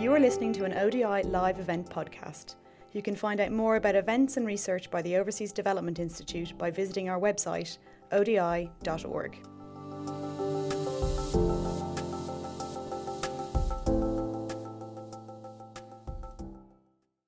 You are listening to an ODI live event podcast. You can find out more about events and research by the Overseas Development Institute by visiting our website, odi.org.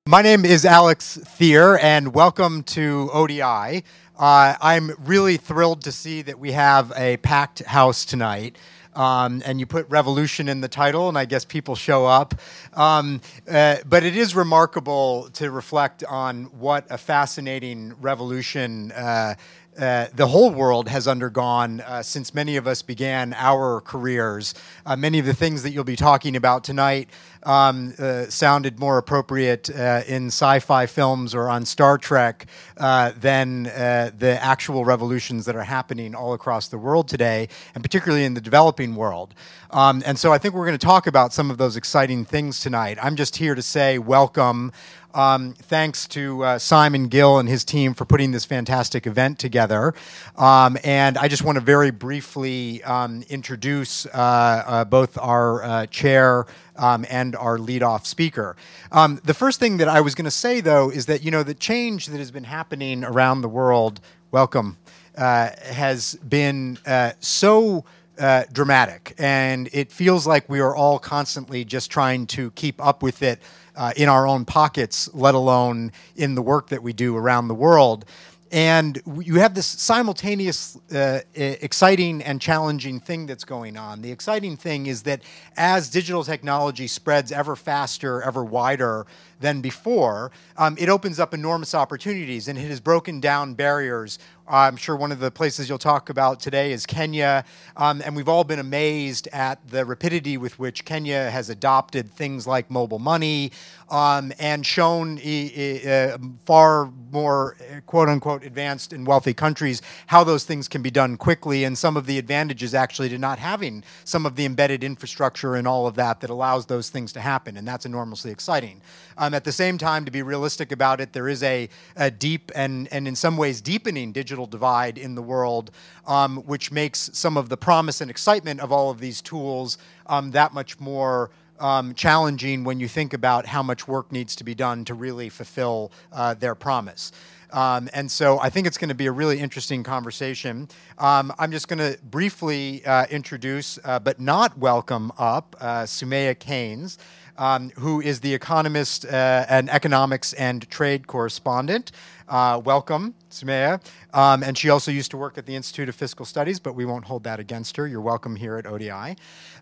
My name is Alex Thier, and welcome to ODI. Uh, I'm really thrilled to see that we have a packed house tonight. Um, and you put revolution in the title, and I guess people show up. Um, uh, but it is remarkable to reflect on what a fascinating revolution. Uh, uh, the whole world has undergone uh, since many of us began our careers. Uh, many of the things that you'll be talking about tonight um, uh, sounded more appropriate uh, in sci fi films or on Star Trek uh, than the actual revolutions that are happening all across the world today, and particularly in the developing world. Um, and so I think we're going to talk about some of those exciting things tonight. I'm just here to say welcome. Um, thanks to uh, Simon Gill and his team for putting this fantastic event together. Um, and I just want to very briefly um, introduce uh, uh, both our uh, chair um, and our leadoff speaker. Um, the first thing that I was going to say, though, is that you know the change that has been happening around the world. Welcome. Uh, has been uh, so uh, dramatic, and it feels like we are all constantly just trying to keep up with it uh, in our own pockets, let alone in the work that we do around the world. And you have this simultaneous, uh, exciting and challenging thing that's going on. The exciting thing is that as digital technology spreads ever faster, ever wider than before, um, it opens up enormous opportunities and it has broken down barriers. I'm sure one of the places you'll talk about today is Kenya, um, and we've all been amazed at the rapidity with which Kenya has adopted things like mobile money um, and shown uh, far more quote unquote advanced and wealthy countries how those things can be done quickly, and some of the advantages actually to not having some of the embedded infrastructure and all of that that allows those things to happen, and that's enormously exciting. Um, at the same time, to be realistic about it, there is a, a deep and, and in some ways deepening digital divide in the world, um, which makes some of the promise and excitement of all of these tools um, that much more. Um, challenging when you think about how much work needs to be done to really fulfill uh, their promise. Um, and so I think it's going to be a really interesting conversation. Um, I'm just going to briefly uh, introduce, uh, but not welcome up, uh, Soumaya Keynes um, who is the economist uh, and economics and trade correspondent. Uh, welcome, Soumaya. Um, and she also used to work at the Institute of Fiscal Studies, but we won't hold that against her. You're welcome here at ODI.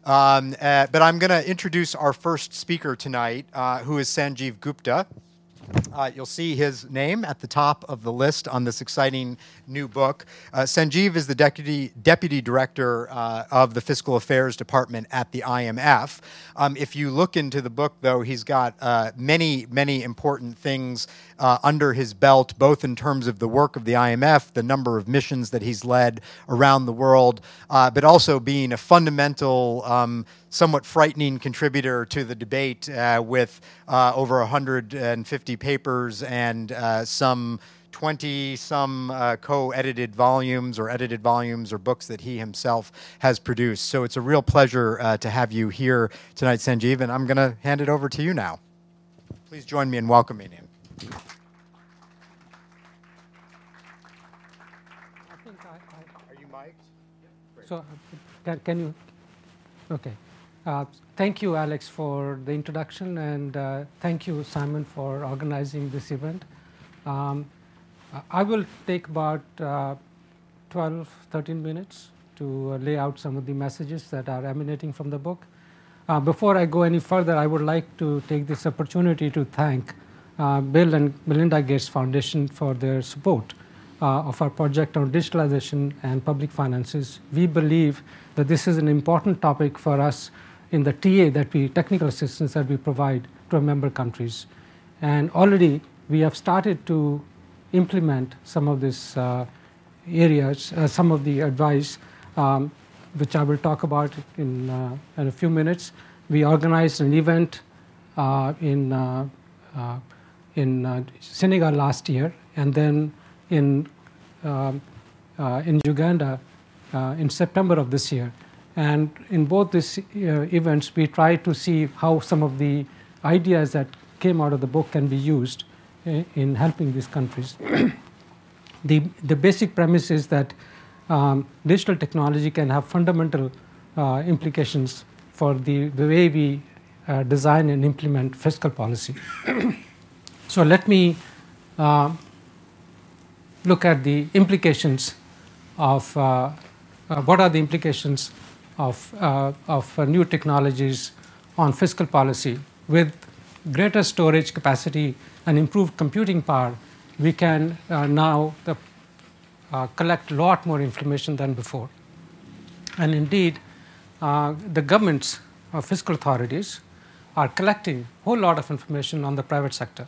Um, uh, but I'm going to introduce our first speaker tonight, uh, who is Sanjeev Gupta. Uh, you'll see his name at the top of the list on this exciting new book. Uh, Sanjeev is the deputy, deputy director uh, of the Fiscal Affairs Department at the IMF. Um, if you look into the book, though, he's got uh, many, many important things uh, under his belt, both in terms of the work of the IMF, the number of missions that he's led around the world, uh, but also being a fundamental um, somewhat frightening contributor to the debate uh, with uh, over 150 papers and uh, some 20 some uh, co edited volumes or edited volumes or books that he himself has produced. So it's a real pleasure uh, to have you here tonight, Sanjeev, and I'm going to hand it over to you now. Please join me in welcoming him. Are you mic'd? So, can, can you? Okay. Uh, thank you, Alex, for the introduction, and uh, thank you, Simon, for organizing this event. Um, I will take about uh, 12, 13 minutes to uh, lay out some of the messages that are emanating from the book. Uh, before I go any further, I would like to take this opportunity to thank Bill and Melinda Gates Foundation for their support of our project on digitalization and public finances. We believe that this is an important topic for us in the TA that we, technical assistance that we provide to our member countries. And already we have started to implement some of these uh, areas, uh, some of the advice, um, which I will talk about in, uh, in a few minutes. We organized an event uh, in, uh, uh, in Senegal last year, and then in, um, in Uganda in September of this year. And in both these uh, events, we try to see how some of the ideas that came out of the book can be used in, in helping these countries. the, the basic premise is that um, digital technology can have fundamental uh, implications for the, the way we uh, design and implement fiscal policy. so let me uh, look at the implications of uh, uh, what are the implications of, uh, of new technologies on fiscal policy. With greater storage capacity and improved computing power, we can now the, collect a lot more information than before. And indeed, the governments, or fiscal authorities, are collecting a whole lot of information on the private sector.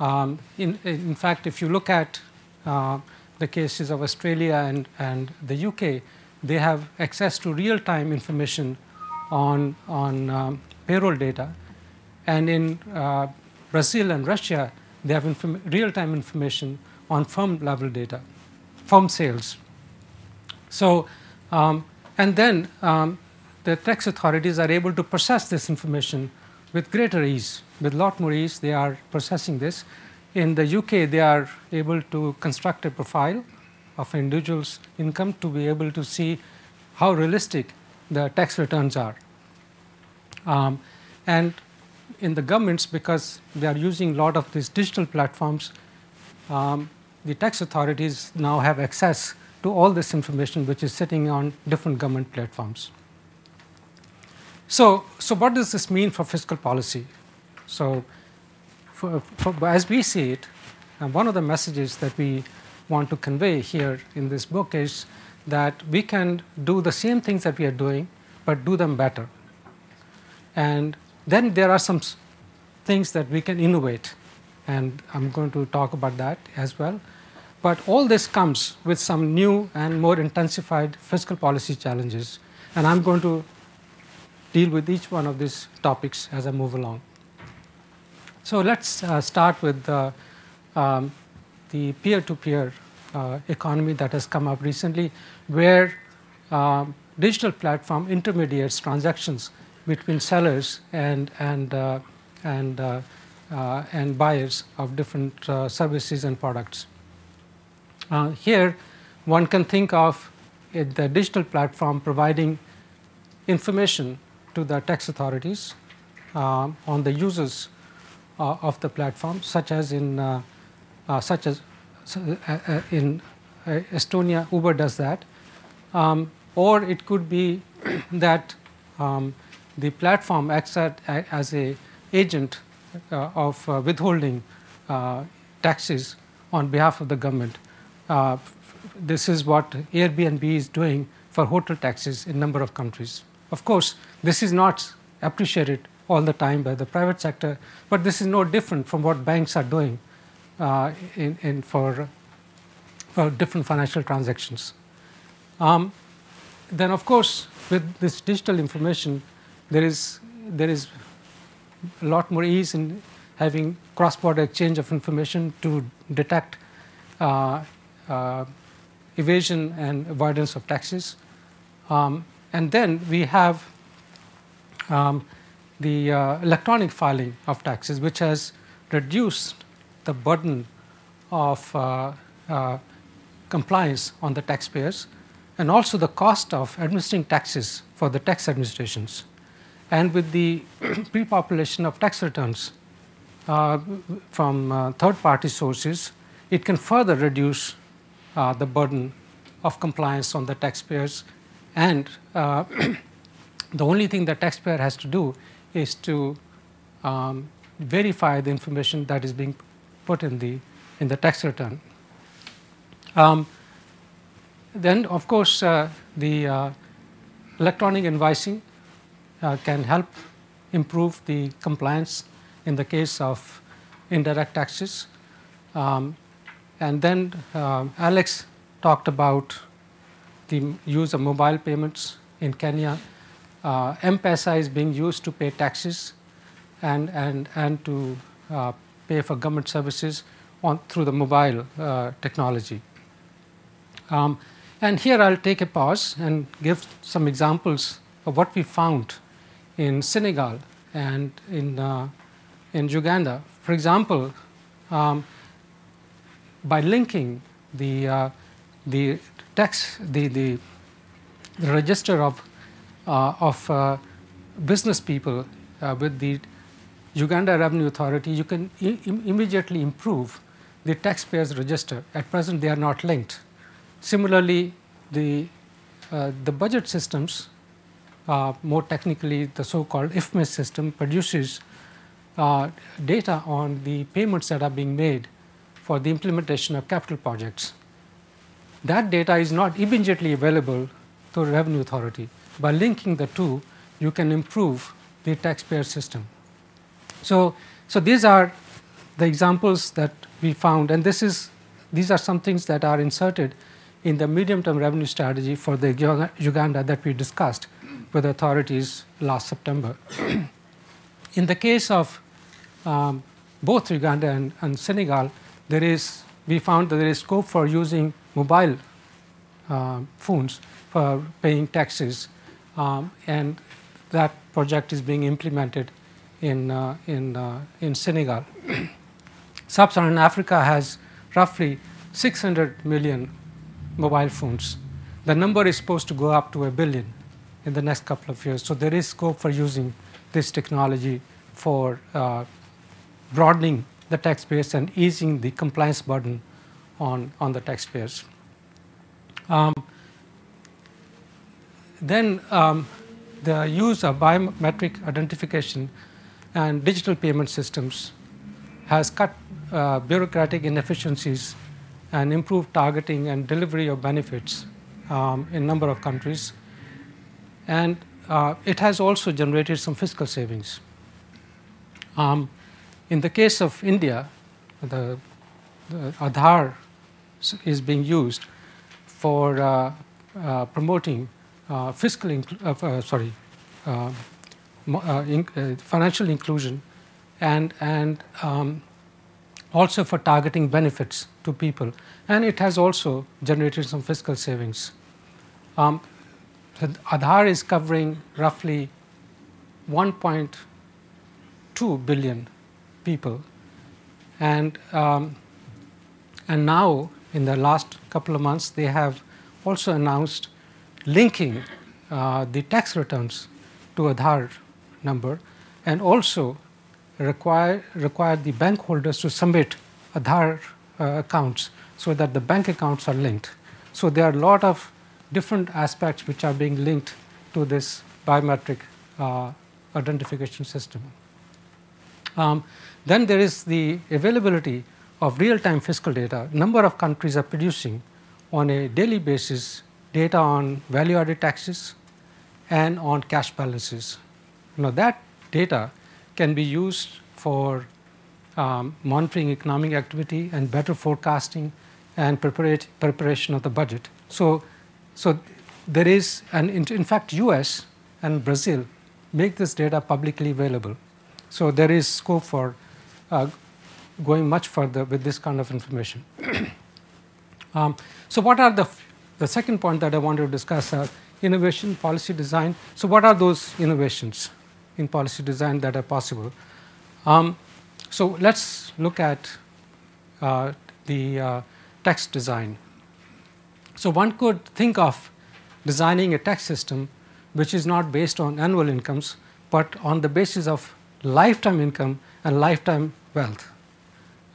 Um, in, in, fact, if you look at uh, the cases of Australia and, and the UK, they have access to real time information on, on um, payroll data. And in uh, Brazil and Russia, they have inform- real time information on firm level data, firm sales. So, um, and then um, the tax authorities are able to process this information with greater ease. With a lot more ease, they are processing this. In the UK, they are able to construct a profile of individual's income to be able to see how realistic the tax returns are. Um, and in the governments, because they are using a lot of these digital platforms, um, the tax authorities now have access to all this information which is sitting on different government platforms. So, so what does this mean for fiscal policy? So, for, for, as we see it, uh, one of the messages that we want to convey here in this book is that we can do the same things that we are doing, but do them better. And then there are some things that we can innovate, and I'm going to talk about that as well. But all this comes with some new and more intensified fiscal policy challenges, and I'm going to deal with each one of these topics as I move along. So let's uh, start with the, um, the peer-to-peer uh, economy that has come up recently, where uh, digital platform intermediates transactions between sellers and and uh, and uh, and buyers of different services and products. here, one can think of the digital platform providing information to the tax authorities uh, on the users uh, of the platform, such as in uh such as uh, uh, in Estonia, Uber does that, um, or it could be that um, the platform acts at, as a agent of withholding taxes on behalf of the government. this is what Airbnb is doing for hotel taxes in a number of countries. Of course, this is not appreciated all the time by the private sector, but this is no different from what banks are doing uh, in, in for, for different financial transactions. Um, then, of course, with this digital information, there is, there is a lot more ease in having cross border exchange of information to detect uh, uh, evasion and avoidance of taxes. Um, and then we have um, the uh, electronic filing of taxes, which has reduced the burden of uh, uh, compliance on the taxpayers and also the cost of administering taxes for the tax administrations. And with the pre population of tax returns uh, from uh, third party sources, it can further reduce uh, the burden of compliance on the taxpayers and the only thing the taxpayer has to do is to um, verify the information that is being put in the in the tax return. Um, then, of course, uh, the uh, electronic invoicing uh, can help improve the compliance in the case of indirect taxes. Um, and then uh, Alex talked about the use of mobile payments in Kenya uh, M-Pesa is being used to pay taxes and, and, and to uh, pay for government services on, through the mobile uh, technology. Um, and here I'll take a pause and give some examples of what we found in Senegal. and in, uh, in Uganda. For example, um, by linking the, uh, the tax, the, the, the register of, uh, of uh, business people uh, with the Uganda Revenue Authority, you can Im immediately improve the taxpayers register. At present, they are not linked. Similarly, the, uh, the budget systems, uh, more technically the so-called IFMIS system, produces uh, data on the payments that are being made for the implementation of capital projects. That data is not immediately available to Revenue Authority. By linking the two, you can improve the taxpayer system. So, so these are the examples that we found, and this is these are some things that are inserted in the medium-term revenue strategy for the Uganda that we discussed with authorities last September. in the case of um, both Uganda and, and, Senegal, there is we found that there is scope for using mobile uh, phones for paying taxes, um, and that project is being implemented in, uh, in, uh, in Senegal. Sub Saharan Africa has roughly 600 million mobile phones. The number is supposed to go up to a billion in the next couple of years. So there is scope for using this technology for uh, broadening the taxpayers and easing the compliance burden on, on the taxpayers. Um, then um, the use of biometric identification and digital payment systems has cut uh, bureaucratic inefficiencies and improved targeting and delivery of benefits um, in a number of countries. And uh, it has also generated some fiscal savings. Um, in the case of India, the, the Aadhaar is being used for uh, uh, promoting uh, fiscal, uh, sorry, in, uh, financial inclusion and, and um, also for targeting benefits to people. And it has also generated some fiscal savings. Um, Aadhaar is covering roughly 1.2 billion people. And, um, and now, in the last couple of months, they have also announced linking uh, the tax returns to Aadhaar number and also require, require the bank holders to submit Aadhaar uh, accounts so that the bank accounts are linked. So there are a lot of different aspects which are being linked to this biometric uh, identification system. Um, then there is the availability of real-time fiscal data. Number of countries are producing on a daily basis data on value-added taxes and on cash balances. Now that data can be used for um, monitoring economic activity and better forecasting and preparation of the budget. So, so there is, and in, fact, US and Brazil make this data publicly available. So there is scope for uh, going much further with this kind of information. um, so what are the, the second point that I wanted to discuss are innovation, policy design. So what are those innovations? In policy design that are possible. Um, so let's look at uh, the uh, tax design. So one could think of designing a tax system which is not based on annual incomes, but on the basis of lifetime income and lifetime wealth.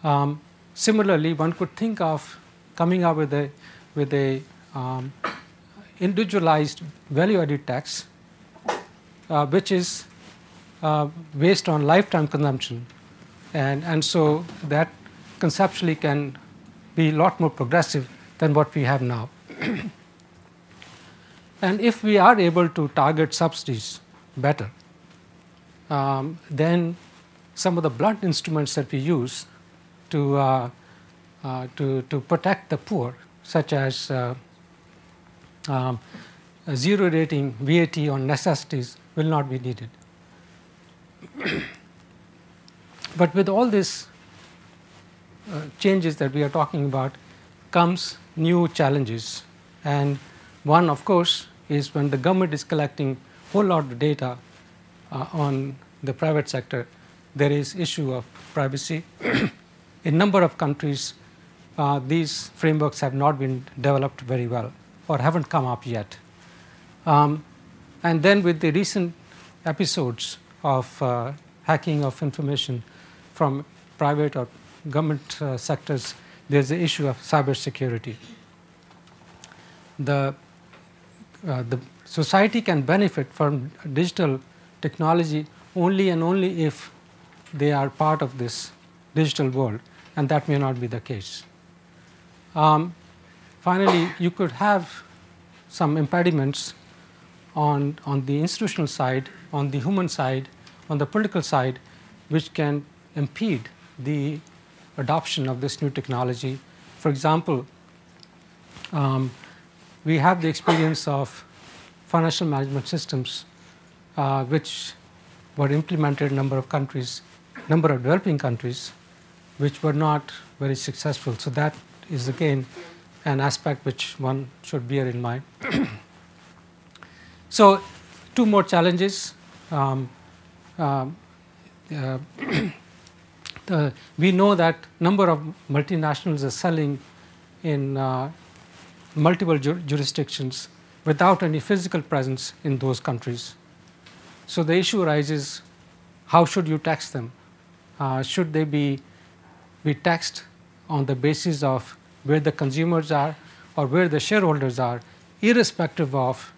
Um, similarly, one could think of coming up with a with a um, individualized value-added tax, uh, which is uh, based on lifetime consumption. And, and so that conceptually can be a lot more progressive than what we have now. and if we are able to target subsidies better, um, then some of the blunt instruments that we use to, uh, uh, to, to protect the poor, such as uh, um, zero rating VAT on necessities, will not be needed. but with all these uh, changes that we are talking about comes new challenges. And one, of course, is when the government is collecting whole lot of data uh, on the private sector, there is issue of privacy. In number of countries, uh, these frameworks have not been developed very well or haven't come up yet. Um, and then with the recent episodes of uh, hacking of information from private or government uh, sectors, there's the issue of cybersecurity. The, uh, the society can benefit from digital technology only and only if they are part of this digital world, and that may not be the case. Um, finally, you could have some impediments on, on the institutional side, on the human side, on the political side, which can impede the adoption of this new technology. For example, um, we have the experience of financial management systems, uh, which were implemented in a number of countries, number of developing countries, which were not very successful. So that is again an aspect which one should bear in mind. so, two more challenges. Um, uh, uh, the, we know that number of multinationals are selling in uh, multiple ju jurisdictions without any physical presence in those countries. So the issue arises: how should you tax them? Uh, should they be be taxed on the basis of where the consumers are or where the shareholders are, irrespective of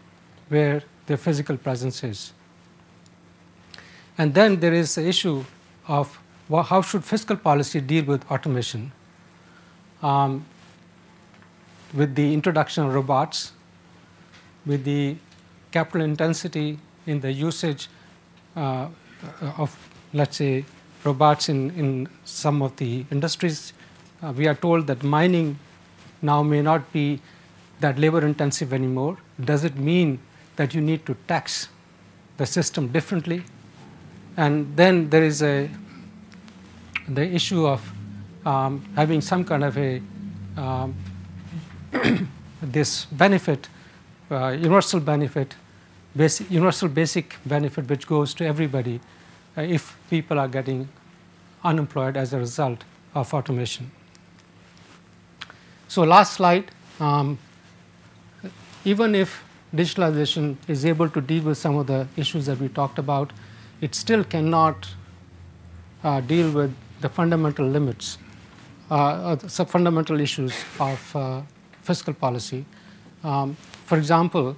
where their physical presence is? And then there is the issue of well, how should fiscal policy deal with automation? Um, with the introduction of robots, with the capital intensity in the usage uh, of, let's say, robots in, in some of the industries, uh, we are told that mining now may not be that labor intensive anymore. Does it mean that you need to tax the system differently? And then there is a the issue of um, having some kind of a um, this benefit, uh, universal benefit, basic, universal basic benefit, which goes to everybody uh, if people are getting unemployed as a result of automation. So, last slide. Um, even if digitalization is able to deal with some of the issues that we talked about, it still cannot uh, deal with the fundamental limits, uh, some fundamental issues of uh, fiscal policy. Um, for example,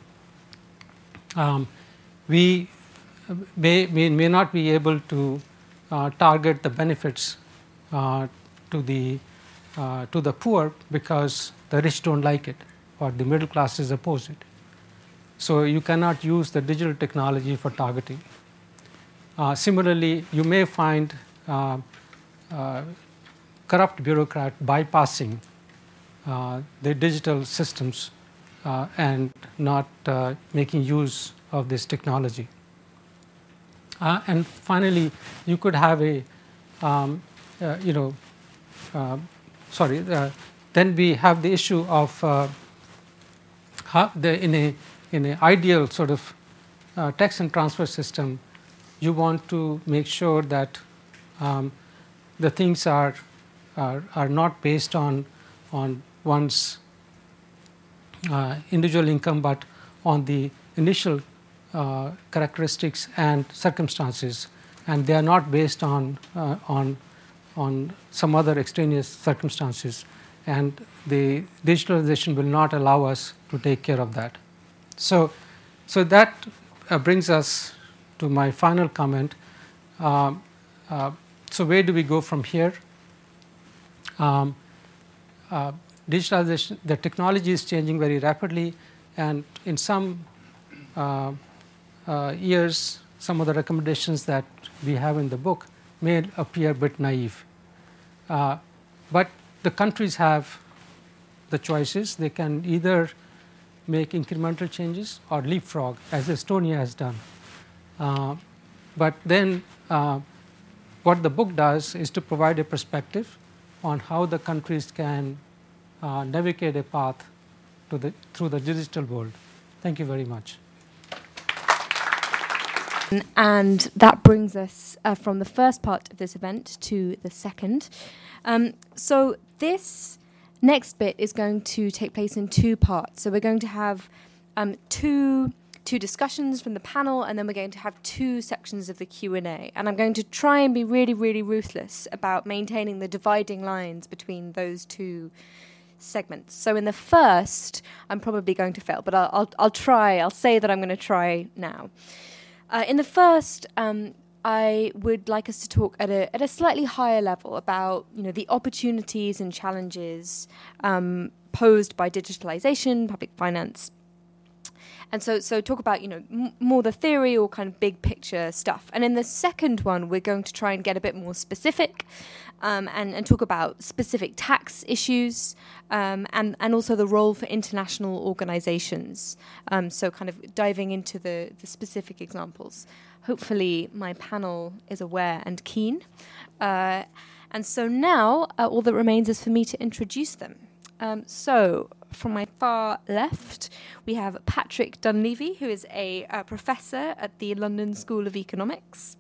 um, we may, may, may, not be able to uh, target the benefits uh, to the uh, to the poor because the rich don't like it or the middle classes oppose it. So you cannot use the digital technology for targeting. Uh, similarly, you may find uh, uh, corrupt bureaucrat bypassing uh, the digital systems uh, and not making use of this technology. and finally, you could have a, um, you know, sorry, then we have the issue of the, in a in an ideal sort of tax and transfer system, you want to make sure that um, the things are, are, are not based on, on one's uh, individual income, but on the initial uh, characteristics and circumstances, and they are not based on, uh, on, on some other extraneous circumstances. And the digitalization will not allow us to take care of that. So, so that uh, brings us to my final comment. Um, uh, so where do we go from here? Um, uh, digitalization, the technology is changing very rapidly, and in some uh, uh, years, some of the recommendations that we have in the book may appear a bit naive. Uh, but the countries have the choices. They can either make incremental changes or leapfrog, as Estonia has done. Uh, but then uh, what the book does is to provide a perspective on how the countries can uh, navigate a path the, through the digital world. Thank you very much. And that brings us uh, from the first part of this event to the second. Um, so, this next bit is going to take place in two parts. So, we're going to have um, two two discussions from the panel and then we're going to have two sections of the q&a and i'm going to try and be really really ruthless about maintaining the dividing lines between those two segments. So in the first i'm probably going to fail but i'll, I'll, I'll try. I'll say that i'm going to try now. Uh, in the first, um, I would like us to talk at a at a slightly higher level about you know the opportunities and challenges um, posed by digitalization, public finance, and so so talk about you know m- more the theory or kind of big picture stuff. And in the second one, we're going to try and get a bit more specific um, and, and talk about specific tax issues um, and, and also the role for international organizations. Um, so, kind of diving into the, the specific examples. Hopefully, my panel is aware and keen. Uh, and so now, uh, all that remains is for me to introduce them. Um, so, from my far left, we have Patrick Dunleavy, who is a, a professor at the London School of Economics.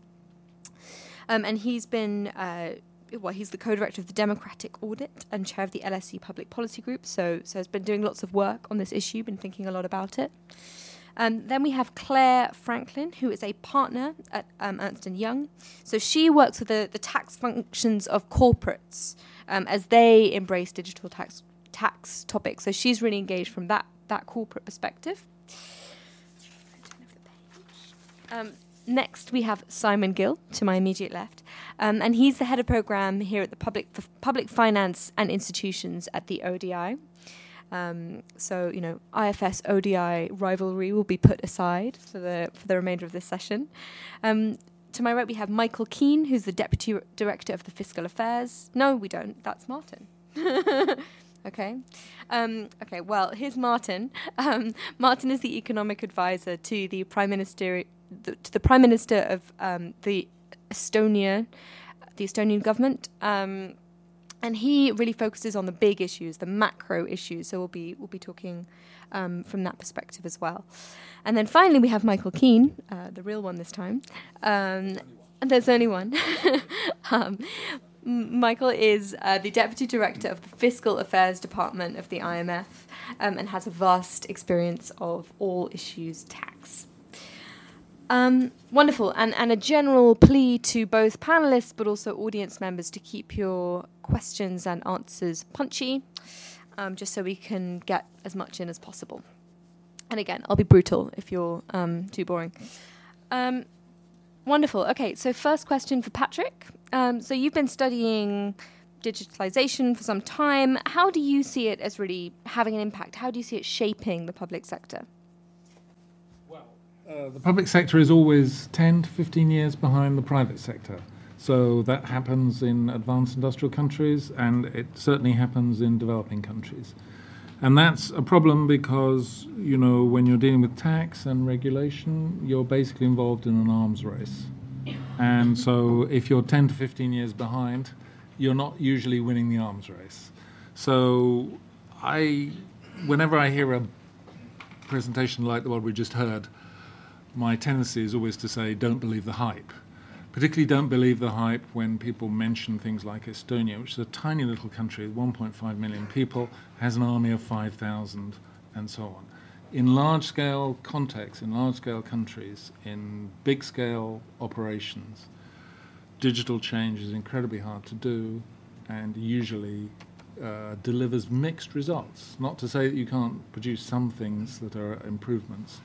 Um, and he's been uh, well, he's the co-director of the Democratic Audit and chair of the LSE Public Policy Group. So, so has been doing lots of work on this issue, been thinking a lot about it. Um, then we have Claire Franklin, who is a partner at um, Ernst Young. So she works with the, the tax functions of corporates um, as they embrace digital tax tax topics. So she's really engaged from that that corporate perspective. Um, next, we have Simon Gill to my immediate left, um, and he's the head of program here at the Public Public Finance and Institutions at the ODI. Um, so you know, IFS ODI rivalry will be put aside for the for the remainder of this session. Um, to my right, we have Michael Keen, who's the deputy director of the Fiscal Affairs. No, we don't. That's Martin. okay. Um, okay. Well, here's Martin. Um, Martin is the economic advisor to the Prime Minister the, to the Prime Minister of um, the Estonia, the Estonian government. Um, and he really focuses on the big issues, the macro issues. So we'll be we'll be talking um, from that perspective as well. And then finally, we have Michael Keen, uh, the real one this time. Um, and there's only one. um, Michael is uh, the deputy director of the fiscal affairs department of the IMF um, and has a vast experience of all issues tax. Um, wonderful. And, and a general plea to both panelists but also audience members to keep your questions and answers punchy, um, just so we can get as much in as possible. And again, I'll be brutal if you're um, too boring. Wonderful. Okay, so first question for Patrick. Um, so you've been studying digitalization for some time. How do you see it as really having an impact? How do you see it shaping the public sector? Well, uh, the public sector is always 10 to 15 years behind the private sector. So that happens in advanced industrial countries, and it certainly happens in developing countries. And that's a problem because, you know, when you're dealing with tax and regulation, you're basically involved in an arms race. And so if you're 10 to 15 years behind, you're not usually winning the arms race. So I, whenever I hear a presentation like the one we just heard, my tendency is always to say, don't believe the hype. Particularly, don't believe the hype when people mention things like Estonia, which is a tiny little country with 1.5 million people, has an army of 5,000, and so on. In large scale contexts, in large scale countries, in big scale operations, digital change is incredibly hard to do and usually uh, delivers mixed results. Not to say that you can't produce some things that are improvements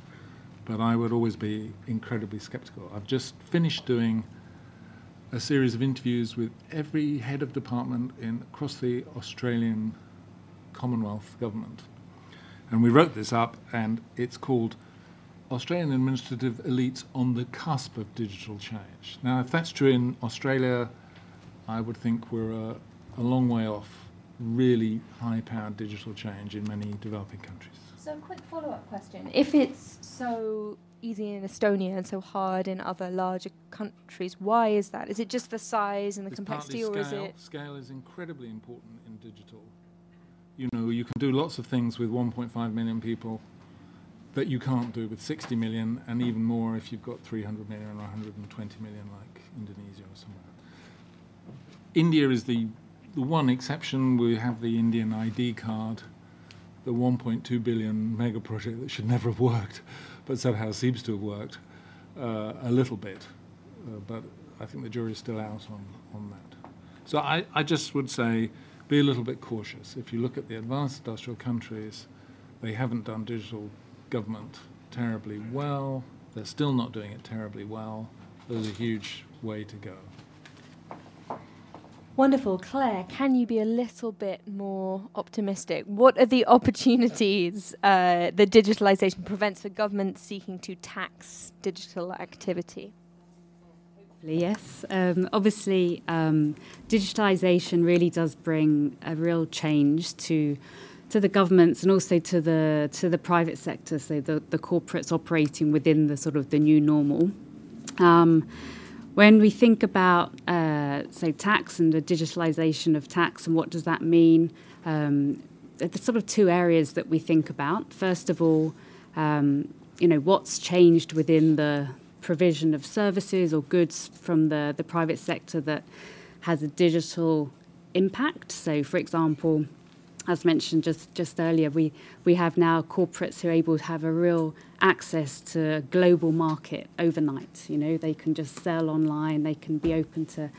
but I would always be incredibly skeptical. I've just finished doing a series of interviews with every head of department in across the Australian Commonwealth government. And we wrote this up, and it's called Australian Administrative Elites on the Cusp of Digital Change. Now, if that's true in Australia, I would think we're a, a long way off really high powered digital change in many developing countries. So, a quick follow up question. If it's so easy in Estonia and so hard in other larger countries, why is that? Is it just the size and the it's complexity, or is it. Scale is incredibly important in digital. You know, you can do lots of things with 1.5 million people that you can't do with 60 million, and even more if you've got 300 million or 120 million, like Indonesia or somewhere. India is the, the one exception. We have the Indian ID card, the 1.2 billion mega project that should never have worked, but somehow seems to have worked uh, a little bit. Uh, but I think the jury is still out on, on that. So I, I just would say be a little bit cautious. If you look at the advanced industrial countries, they haven't done digital government terribly well. They're still not doing it terribly well. There's a huge way to go. Wonderful. Claire, can you be a little bit more optimistic? What are the opportunities uh, that digitalization prevents for governments seeking to tax digital activity? Yes, um, obviously, um, digitalization really does bring a real change to to the governments and also to the to the private sector, so the, the corporates operating within the sort of the new normal. Um, when we think about, uh, say, tax and the digitalization of tax and what does that mean, um, there's sort of two areas that we think about. First of all, um, you know, what's changed within the provision of services or goods from the, the private sector that has a digital impact. So, for example, as mentioned just, just earlier, we, we have now corporates who are able to have a real access to global market overnight. You know, they can just sell online, they can be open to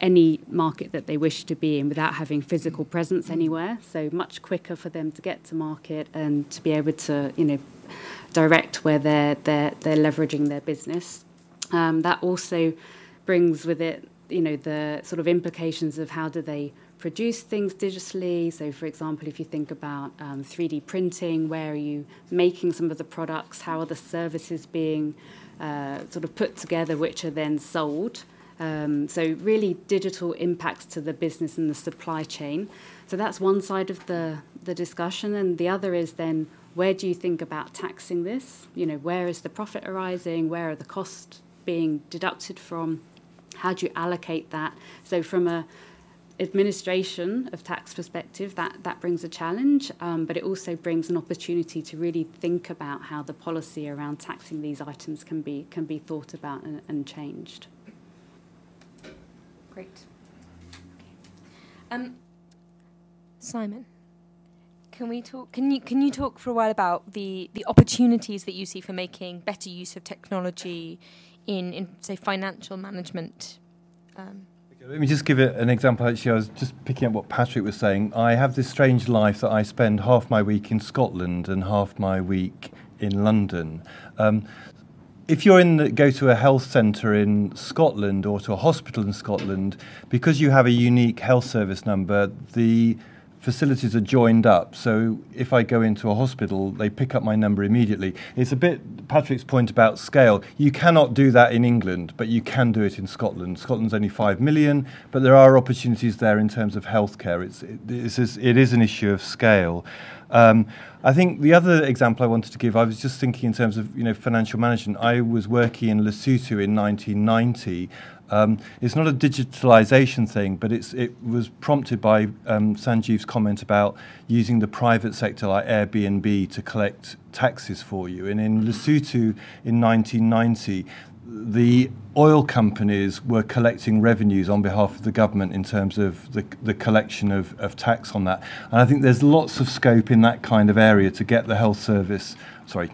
any market that they wish to be in without having physical presence anywhere. So much quicker for them to get to market and to be able to, you know, direct where they're they're they're leveraging their business. Um, that also brings with it, you know, the sort of implications of how do they produce things digitally. So, for example, if you think about um, 3D printing, where are you making some of the products? How are the services being uh, sort of put together, which are then sold? Um, so, really, digital impacts to the business and the supply chain. So, that's one side of the, the discussion. And the other is then where do you think about taxing this? You know, where is the profit arising? Where are the costs being deducted from? How do you allocate that? So, from a administration of tax perspective, that, that brings a challenge, um, but it also brings an opportunity to really think about how the policy around taxing these items can be can be thought about and, and changed. Great. Um, Simon, can we talk? Can you can you talk for a while about the the opportunities that you see for making better use of technology in in say financial management? Um, let me just give it an example. Actually, I was just picking up what Patrick was saying. I have this strange life that I spend half my week in Scotland and half my week in London. Um, if you're in the, go to a health centre in Scotland or to a hospital in Scotland, because you have a unique health service number, the facilities are joined up. So if I go into a hospital, they pick up my number immediately. It's a bit Patrick's point about scale. You cannot do that in England, but you can do it in Scotland. Scotland's only five million, but there are opportunities there in terms of healthcare. It's it, it's, it is an issue of scale. Um, I think the other example I wanted to give, I was just thinking in terms of you know financial management. I was working in Lesotho in 1990. Um, it's not a digitalization thing, but it was prompted by um, Sanjeev's comment about using the private sector like Airbnb to collect taxes for you. And in Lesotho in 1990, the oil companies were collecting revenues on behalf of the government in terms of the, the collection of, of tax on that. And I think there's lots of scope in that kind of area to get the health service, sorry,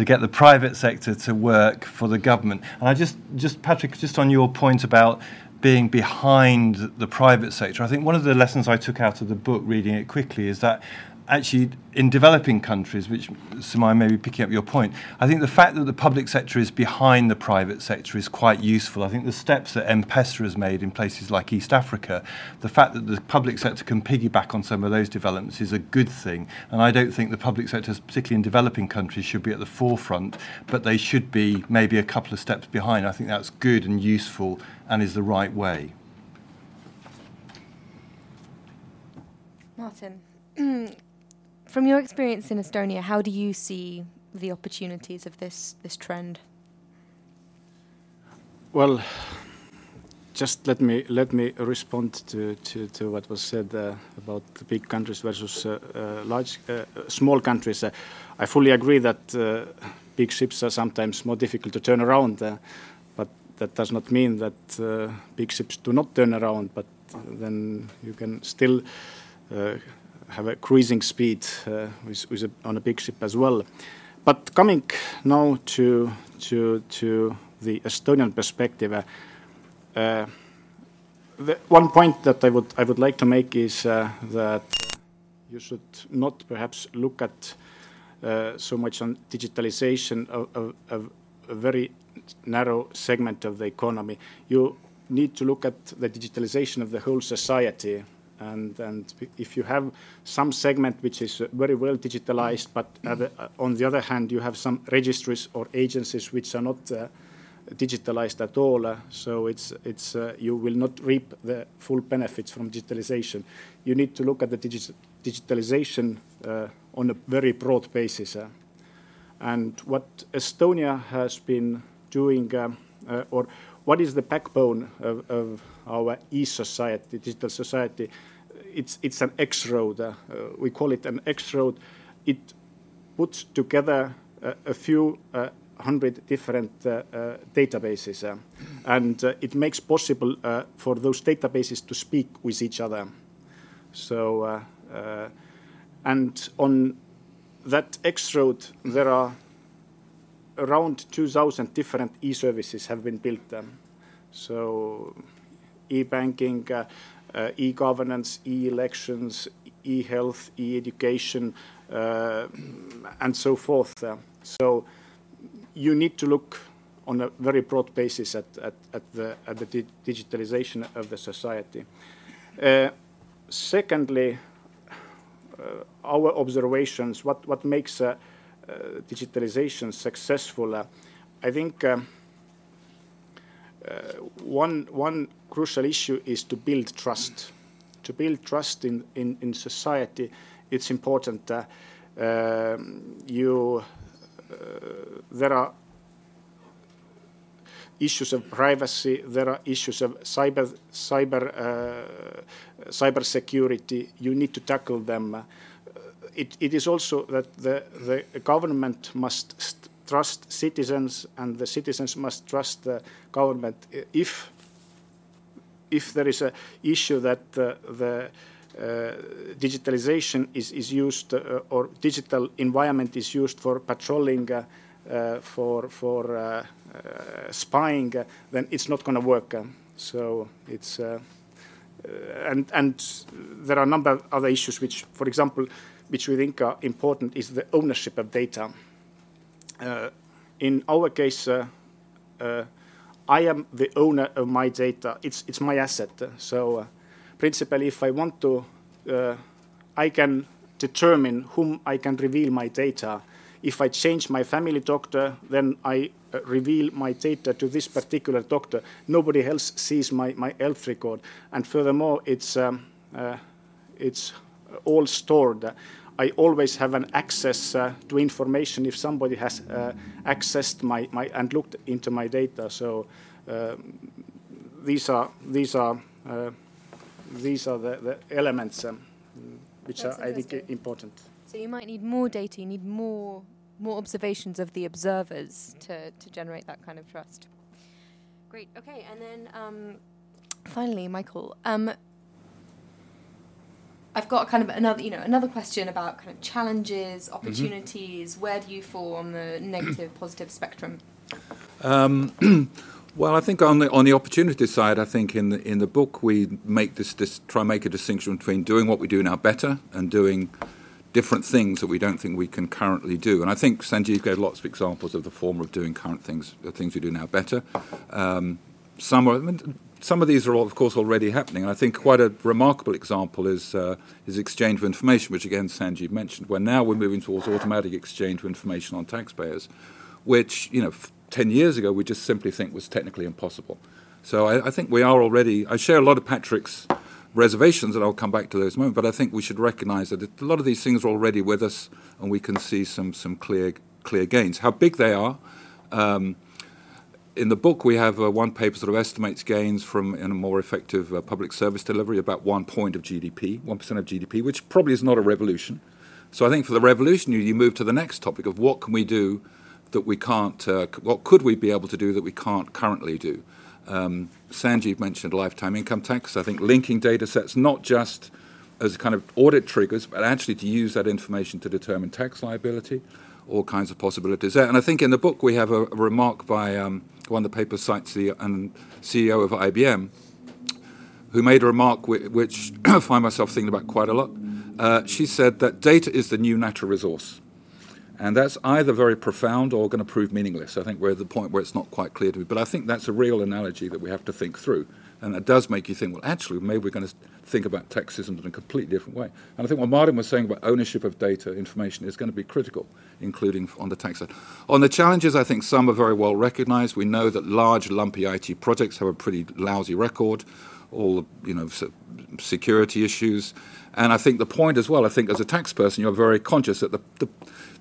to get the private sector to work for the government. And I just, just Patrick, just on your point about being behind the private sector, I think one of the lessons I took out of the book, reading it quickly, is that actually in developing countries, which Soumaya may be picking up your point, I think the fact that the public sector is behind the private sector is quite useful. I think the steps that M-Pesa has made in places like East Africa, the fact that the public sector can piggyback on some of those developments is a good thing. And I don't think the public sector, particularly in developing countries, should be at the forefront, but they should be maybe a couple of steps behind. I think that's good and useful and is the right way. Martin. From your experience in Estonia, how do you see the opportunities of this this trend? Well, just let me let me respond to, to, to what was said uh, about the big countries versus uh, uh, large uh, small countries. Uh, I fully agree that uh, big ships are sometimes more difficult to turn around, but that does not mean that big ships do not turn around. But then you can still have a cruising speed with, with a, on a big ship as well. But coming now to to to the Estonian perspective. Uh, the one point that I would I would like to make is uh, that you should not perhaps look at uh, so much on digitalization of, of, of, a very narrow segment of the economy. You need to look at the digitalization of the whole society. And, if you have some segment which is very well digitalized, but on the other hand, you have some registries or agencies which are not uh, digitalized at all. Uh, so it's uh, you will not reap the full benefits from digitalization. You need to look at the digi digitalization on a very broad basis. and what Estonia has been doing, or what is the backbone of, of our e-society, digital society? It's it's an X-road. Uh, we call it an X-road. It puts together uh, a few uh, 100 different uh, databases, and it makes possible for those databases to speak with each other. So, and on that X road, there are around 2,000 different e-services have been built. Um, so, e-banking, uh, uh, e-governance, e-elections, e-health, e-education, uh, and so forth. so you need to look on a very broad basis at, at, at the, at the di digitalization of the society. Uh, secondly, uh, our observations, what, what makes uh, uh digitalization successful, uh, I think um, uh, one, one crucial issue is to build trust. To build trust in, in, in society, it's important. Um, you uh, there are issues of privacy, there are issues of cyber cyber uh, cyber security. You need to tackle them. Uh, it, it is also that the the government must trust citizens, and the citizens must trust the government. If if there is an issue that uh, the uh, digitalization is, is used uh, or digital environment is used for patrolling, uh, for, for spying, then it's not going to work. so it's and and there are a number of other issues which, for example, which we think are important is the ownership of data. Uh, in our case, uh, uh, I am the owner of my data. It's it's my asset. So principally, if I want to, I can determine whom I can reveal my data. If I change my family doctor, then I uh, reveal my data to this particular doctor. Nobody else sees my, my health record. And furthermore, it's, um, uh, it's all stored. I always have an access uh, to information if somebody has uh, accessed my, my and looked into my data. So uh, these are these are uh, these are the, the elements um, which That's are, I think, important. So you might need more data. You need more more observations of the observers to to generate that kind of trust. Great. Okay, and then um, finally, Michael. Um, I've got kind of another, you know, another question about kind of challenges, mm-hmm. opportunities. Mm-hmm. Where do you fall on the negative, positive spectrum? Um, Well, I think on the on the opportunity side, I think in the in the book we make this, this try make a distinction between doing what we do now better and doing different things that we don't think we can currently do. And I think Sanjeev gave lots of examples of the former of doing current things, the things we do now better. Um, some are, I mean, some of these are, all, of course, already happening. And I think quite a remarkable example is uh, is exchange of information, which again Sanjeev mentioned. Where now we're moving towards automatic exchange of information on taxpayers, which you know. F- 10 years ago we just simply think was technically impossible. So I, I, think we are already, I share a lot of Patrick's reservations, and I'll come back to those in a moment, but I think we should recognize that a lot of these things are already with us, and we can see some, some clear, clear gains. How big they are, um, in the book, we have uh, one paper sort of estimates gains from a more effective uh, public service delivery about one point of GDP, one percent of GDP, which probably is not a revolution. So I think for the revolution, you, you move to the next topic of what can we do that we can't, uh, what could we be able to do that we can't currently do. Um, Sanjeev mentioned lifetime income tax. I think linking data sets not just as kind of audit triggers, but actually to use that information to determine tax liability, all kinds of possibilities there. And I think in the book we have a, a remark by um, one of the paper cites the and CEO of IBM, who made a remark which I find myself thinking about quite a lot. Uh, she said that data is the new natural resource. And that's either very profound or going to prove meaningless. I think we're at the point where it's not quite clear to me. But I think that's a real analogy that we have to think through. And that does make you think, well, actually, maybe we're going to think about tax systems in a completely different way. And I think what Martin was saying about ownership of data, information, is going to be critical, including on the tax side. On the challenges, I think some are very well recognized. We know that large, lumpy IT projects have a pretty lousy record, all, you know, security issues. And I think the point as well, I think as a tax person, you're very conscious that the, the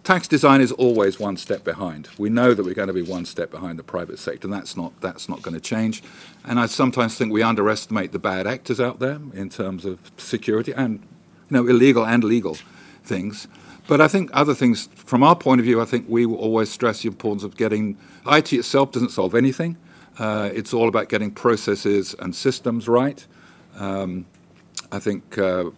tax design is always one step behind. We know that we're going to be one step behind the private sector, and that's not that's not going to change. And I sometimes think we underestimate the bad actors out there in terms of security and you know illegal and legal things. But I think other things, from our point of view, I think we will always stress the importance of getting IT itself doesn't solve anything. Uh, it's all about getting processes and systems right. Um, I think uh,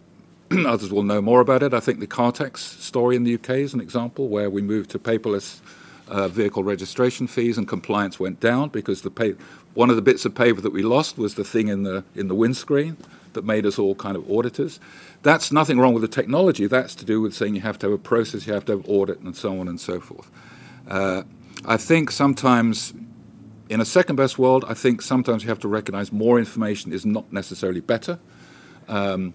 others will know more about it. I think the car tax story in the UK is an example where we moved to paperless uh, vehicle registration fees and compliance went down because the pay- one of the bits of paper that we lost was the thing in the in the windscreen that made us all kind of auditors. That's nothing wrong with the technology. That's to do with saying you have to have a process, you have to have audit, and so on and so forth. Uh, I think sometimes, in a second best world, I think sometimes you have to recognize more information is not necessarily better. Um,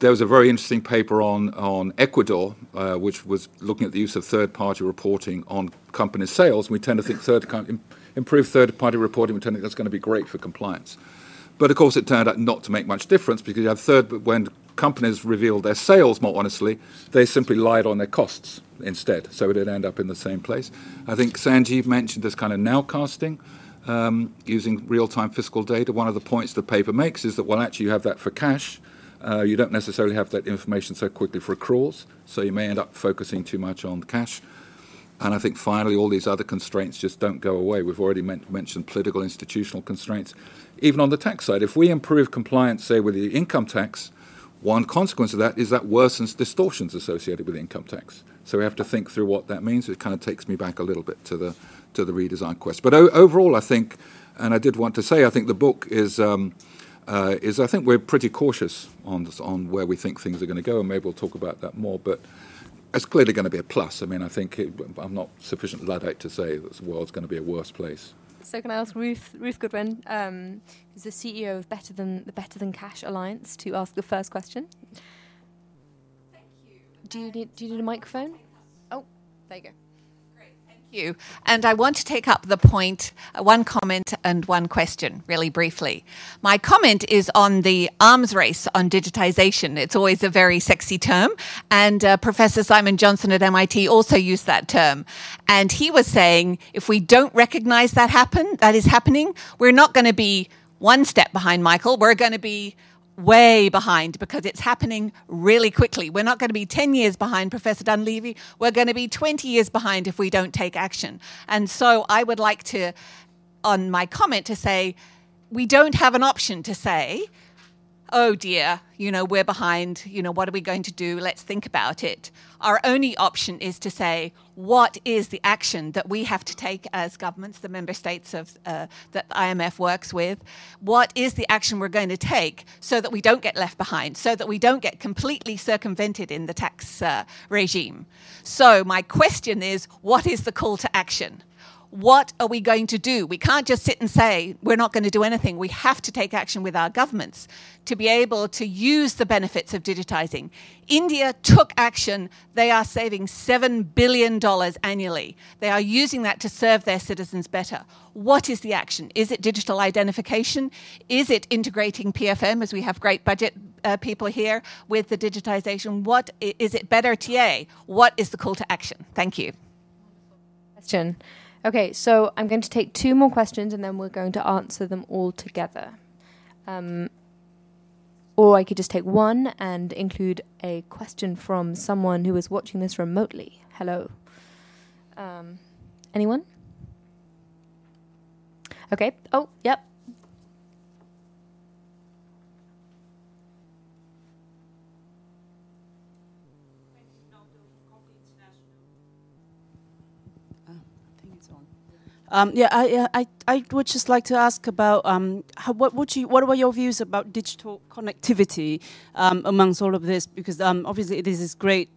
there was a very interesting paper on, on Ecuador, uh, which was looking at the use of third party reporting on company sales. We tend to think third, improved third party reporting, we tend to think that's going to be great for compliance. But of course, it turned out not to make much difference because you have third, when companies revealed their sales more honestly, they simply lied on their costs instead. So it would end up in the same place. I think Sanjeev mentioned this kind of nowcasting. Um, using real time fiscal data. One of the points the paper makes is that, well, actually, you have that for cash, uh, you don't necessarily have that information so quickly for accruals, so you may end up focusing too much on cash. And I think finally, all these other constraints just don't go away. We've already men- mentioned political institutional constraints. Even on the tax side, if we improve compliance, say, with the income tax, one consequence of that is that worsens distortions associated with income tax. So we have to think through what that means. It kind of takes me back a little bit to the to the redesign question. But o- overall, I think, and I did want to say, I think the book is. Um, is I think we're pretty cautious on this, on where we think things are going to go, and maybe we'll talk about that more. But it's clearly going to be a plus. I mean, I think it, I'm not sufficient luddite to say that the world's going to be a worse place. So can I ask Ruth Ruth Goodwin, um, who's the CEO of Better Than the Better Than Cash Alliance, to ask the first question? Thank you. Do you need Do you need a microphone? Oh, there you go you. And I want to take up the point, uh, one comment and one question, really briefly. My comment is on the arms race on digitization. It's always a very sexy term. And uh, Professor Simon Johnson at MIT also used that term. And he was saying if we don't recognize that happen, that is happening, we're not going to be one step behind Michael. We're going to be way behind because it's happening really quickly. We're not going to be 10 years behind Professor Dunleavy. We're going to be 20 years behind if we don't take action. And so I would like to, on my comment, to say we don't have an option to say, oh dear, you know, we're behind, you know, what are we going to do? Let's think about it. Our only option is to say, what is the action that we have to take as governments, the member states of uh, that IMF works with? What is the action we're going to take so that we don't get left behind, so that we don't get completely circumvented in the tax uh, regime? So my question is, what is the call to action? What are we going to do? We can't just sit and say we're not going to do anything. We have to take action with our governments to be able to use the benefits of digitizing. India took action. They are saving $7 billion annually. They are using that to serve their citizens better. What is the action? Is it digital identification? Is it integrating PFM, as we have great budget uh, people here, with the digitization? What is it better TA? What is the call to action? Thank you. Question. Okay, so I'm going to take two more questions and then we're going to answer them all together. Um, or I could just take one and include a question from someone who is watching this remotely. Hello. Um, anyone? Okay. Oh, yep. Um, yeah, I, I, I would just like to ask about um, how, what would you, what were your views about digital connectivity um, amongst all of this? Because um, obviously this is great,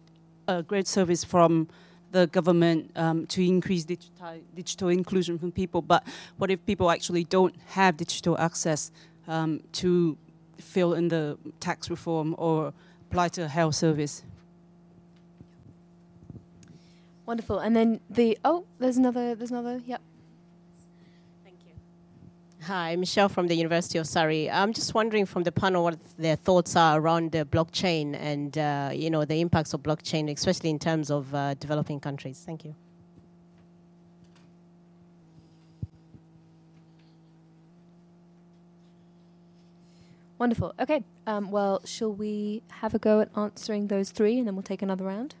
a great service from the government um, to increase digital, digital inclusion from people. But what if people actually don't have digital access um, to fill in the tax reform or apply to a health service? Wonderful. And then the oh, there's another. There's another. Yep. Hi, Michelle from the University of Surrey. I'm just wondering from the panel what their thoughts are around the blockchain and uh, you know the impacts of blockchain, especially in terms of uh, developing countries. Thank you. Wonderful. Okay. Um, well, shall we have a go at answering those three, and then we'll take another round?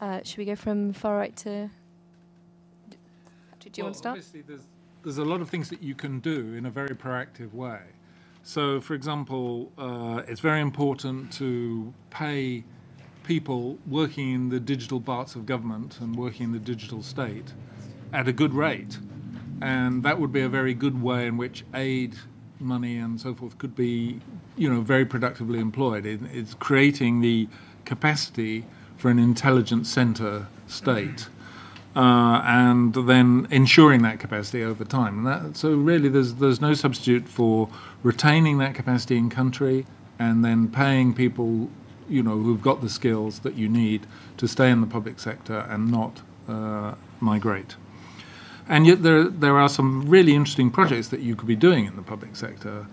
Uh, should we go from far right to? Do, do you well, want to start? There's a lot of things that you can do in a very proactive way. So, for example, uh, it's very important to pay people working in the digital parts of government and working in the digital state at a good rate. And that would be a very good way in which aid money and so forth could be, you know, very productively employed. It, it's creating the capacity for an intelligent center state uh, and then ensuring that capacity over time. And that, so really, there's there's no substitute for retaining that capacity in country and then paying people, you know, who've got the skills that you need to stay in the public sector and not uh, migrate. And yet, there there are some really interesting projects that you could be doing in the public sector,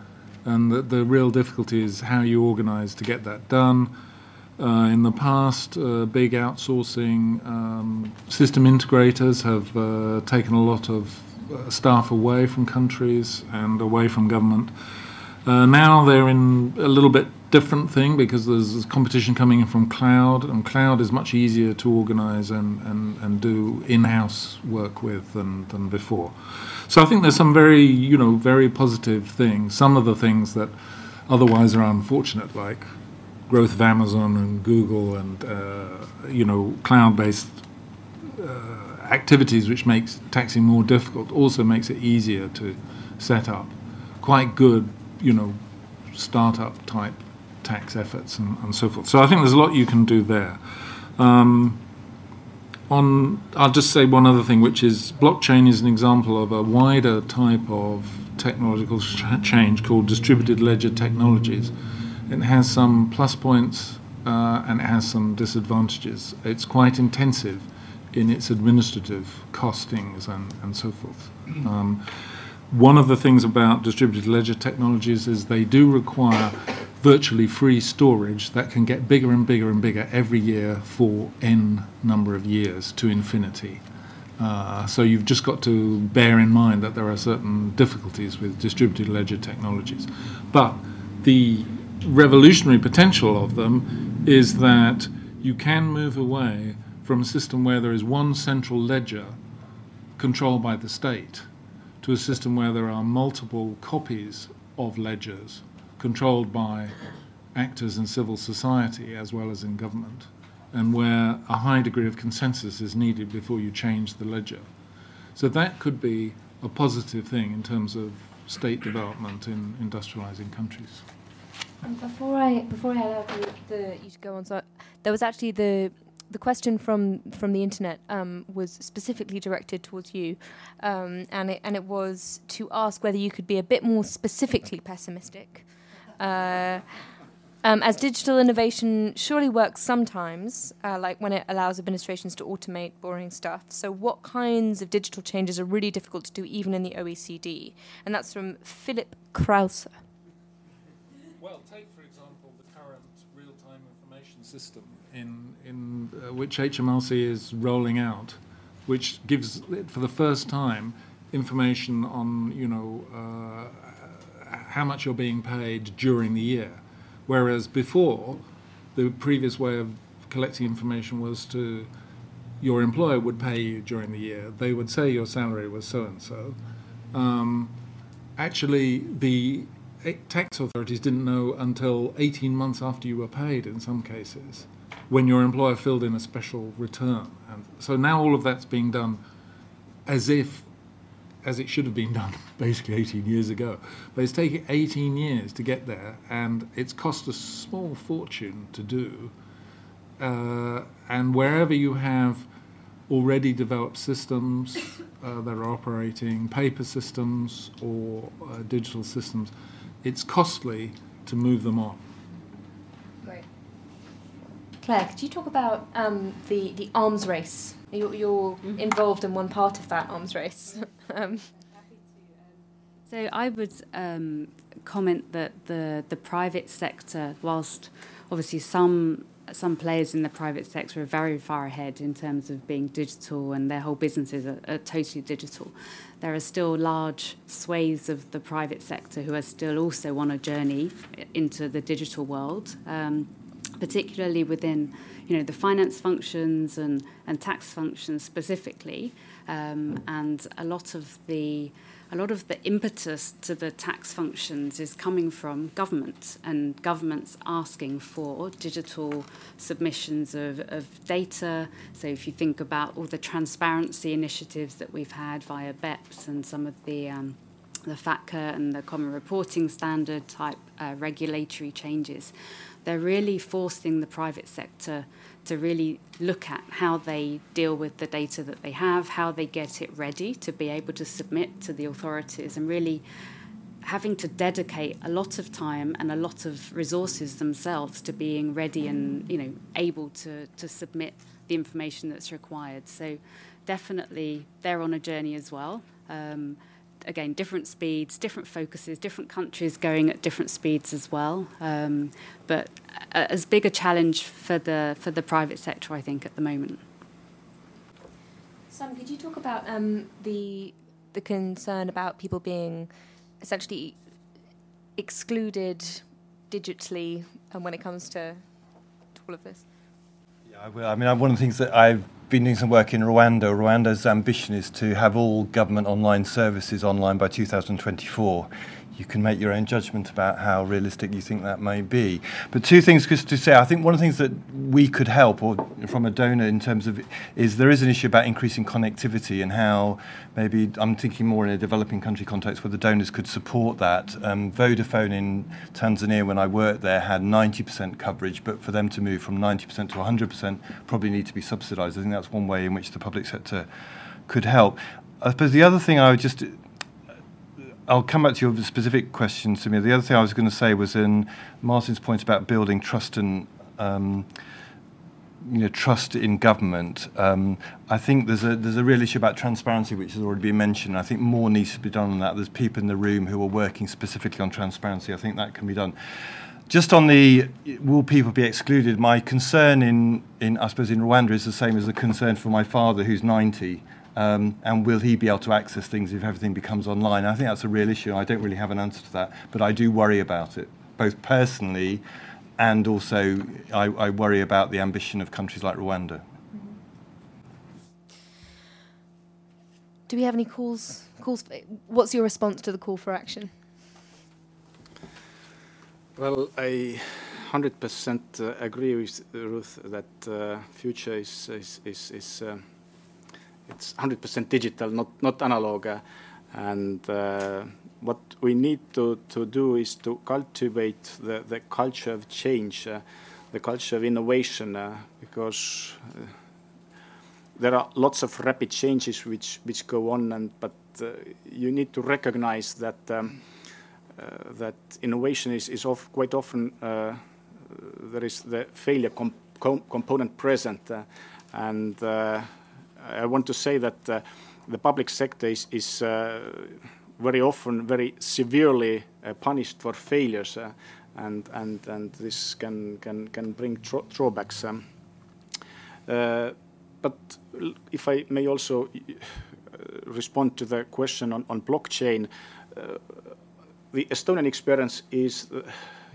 and the, the real difficulty is how you organise to get that done uh, in the past, uh, big outsourcing um, system integrators have uh, taken a lot of uh, staff away from countries and away from government. Uh, now they're in a little bit different thing because there's competition coming in from cloud, and cloud is much easier to organize and, and, and do in-house work with than, than before. So I think there's some very, you know, very positive things. Some of the things that otherwise are unfortunate, like growth of Amazon and Google and uh, you know cloud-based uh, activities, which makes taxing more difficult, also makes it easier to set up. Quite good, you know, startup type tax efforts and, and so forth. So I think there's a lot you can do there. Um, on, I'll just say one other thing, which is blockchain is an example of a wider type of technological ch- change called distributed ledger technologies. It has some plus points uh, and it has some disadvantages. It's quite intensive in its administrative costings and, and so forth. Um, one of the things about distributed ledger technologies is they do require virtually free storage that can get bigger and bigger and bigger every year for n number of years to infinity. Uh, so you've just got to bear in mind that there are certain difficulties with distributed ledger technologies. But the revolutionary potential of them is that you can move away from a system where there is one central ledger controlled by the state to a system where there are multiple copies of ledgers controlled by actors in civil society as well as in government, and where a high degree of consensus is needed before you change the ledger. So that could be a positive thing in terms of state development in industrializing countries. Um, before I before I allow the, the, you to go on, so there was actually the the question from from the internet um, was specifically directed towards you, um, and it and it was to ask whether you could be a bit more specifically pessimistic. Uh, um, as digital innovation surely works sometimes, uh, like when it allows administrations to automate boring stuff. So, what kinds of digital changes are really difficult to do even in the OECD? And that's from Philip Krause. Well, take for example the current real-time information system in in uh, which HMRC is rolling out which gives for the first time information on you know uh, how much you're being paid during the year, whereas before the previous way of collecting information was to your employer would pay you during the year. They would say your salary was so and so. Actually, the tax authorities didn't know until 18 months after you were paid in some cases, when your employer filled in a special return. And so now all of that's being done as if, as it should have been done basically 18 years ago. But it's taken 18 years to get there, and it's cost a small fortune to do. Uh, and wherever you have already developed systems uh, that are operating, paper systems or uh, digital systems, it's costly to move them on. Great. Claire, could you talk about um, the, the arms race? You're, you're mm-hmm. involved in one part of that arms race. um. So I would um, comment that the, the private sector, whilst obviously some some players in the private sector are very far ahead in terms of being digital and their whole businesses are, are totally digital. There are still large swathes of the private sector who are still also on a journey into the digital world, um, particularly within you know the finance functions and, and tax functions specifically, um, and a lot of the a lot of the impetus to the tax functions is coming from government and governments asking for digital submissions of, of data. So if you think about all the transparency initiatives that we've had via BEPS and some of the um, the FATCA and the Common Reporting Standard type uh, regulatory changes, they're really forcing the private sector to really look at how they deal with the data that they have, how they get it ready to be able to submit to the authorities, and really having to dedicate a lot of time and a lot of resources themselves to being ready and you know able to to submit the information that's required. So definitely they're on a journey as well. Um, again, different speeds, different focuses, different countries going at different speeds as well. Um, but as big a challenge for the for the private sector, I think, at the moment. Sam, could you talk about um, the the concern about people being essentially excluded digitally um, when it comes to, to all of this? Yeah, I will. I mean, one of the things that I've been doing some work in Rwanda. Rwanda's ambition is to have all government online services online by 2024 you can make your own judgment about how realistic you think that may be. But two things just to say. I think one of the things that we could help, or from a donor in terms of, is there is an issue about increasing connectivity and how maybe I'm thinking more in a developing country context where the donors could support that. Um, Vodafone in Tanzania, when I worked there, had 90% coverage, but for them to move from 90% to 100% probably need to be subsidised. I think that's one way in which the public sector could help. I suppose the other thing I would just I'll come back to your specific question, Samir. The other thing I was going to say was in Martin's point about building trust and um, you know trust in government. Um, I think there's a there's a real issue about transparency, which has already been mentioned. I think more needs to be done on that. There's people in the room who are working specifically on transparency. I think that can be done. Just on the will people be excluded? My concern in in I suppose in Rwanda is the same as the concern for my father, who's 90 um, and will he be able to access things if everything becomes online? I think that's a real issue. I don't really have an answer to that, but I do worry about it, both personally and also I, I worry about the ambition of countries like Rwanda. Do we have any calls? Calls. What's your response to the call for action? Well, I 100% uh, agree with Ruth that uh, future is is is, is uh, it's 100% digital, not not analog. Uh, and uh, what we need to, to do is to cultivate the, the culture of change, uh, the culture of innovation, because there are lots of rapid changes which, which go on, and but you need to recognize that um, that innovation is, is of quite often there is the failure com com component present, and I want to say that uh, the public sector is, is uh, very often very severely uh, punished for failures, and, and, and this can, can, can bring drawbacks. Um, but if I may also respond to the question on, on blockchain, the Estonian experience is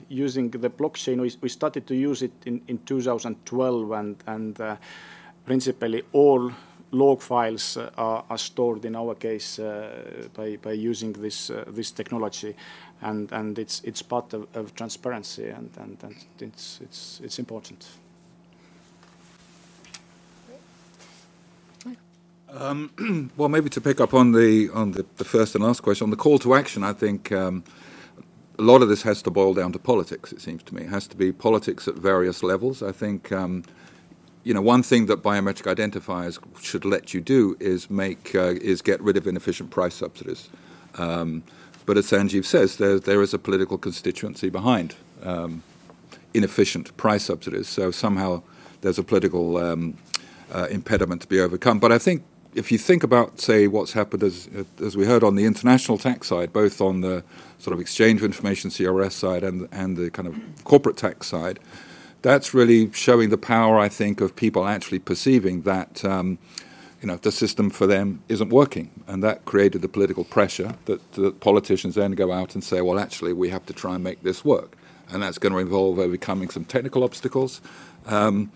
using the blockchain. We, we, started to use it in, in 2012, and, and uh, principally all log files uh, are, are, stored in our case uh, by, by using this this technology, and, and it's it's part of, of transparency, and, and, and it's it's it's important. Um, well, maybe to pick up on the on the, the, first and last question on the call to action, I think um, a lot of this has to boil down to politics. It seems to me it has to be politics at various levels. I think um, you know one thing that biometric identifiers should let you do is make uh, is get rid of inefficient price subsidies. Um, but as Sanjeev says, there there is a political constituency behind um, inefficient price subsidies. So somehow there's a political um, uh, impediment to be overcome. But I think if you think about, say, what's happened as as we heard on the international tax side, both on the sort of exchange of information CRS side and and the kind of corporate tax side, that's really showing the power, I think, of people actually perceiving that. Um, you know, the system for them isn't working, and that created the political pressure that, that politicians then go out and say, "Well, actually, we have to try and make this work," and that's going to involve overcoming some technical obstacles. Um,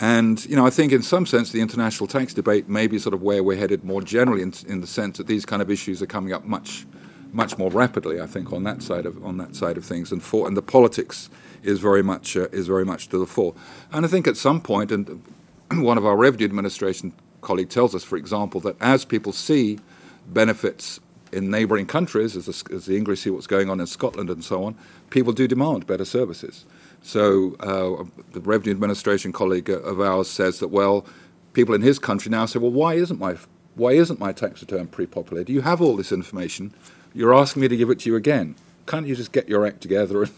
and you know, I think in some sense the international tax debate may be sort of where we're headed more generally, in, in the sense that these kind of issues are coming up much, much more rapidly. I think on that side of on that side of things, and for and the politics is very much uh, is very much to the fore. And I think at some point, and one of our revenue administration colleague tells us, for example, that as people see benefits in neighbouring countries, as the, as the English see what's going on in Scotland and so on, people do demand better services. So uh, the revenue administration colleague of ours says that well, people in his country now say, well, why isn't my why isn't my tax return pre-populated? You have all this information. You're asking me to give it to you again. Can't you just get your act together and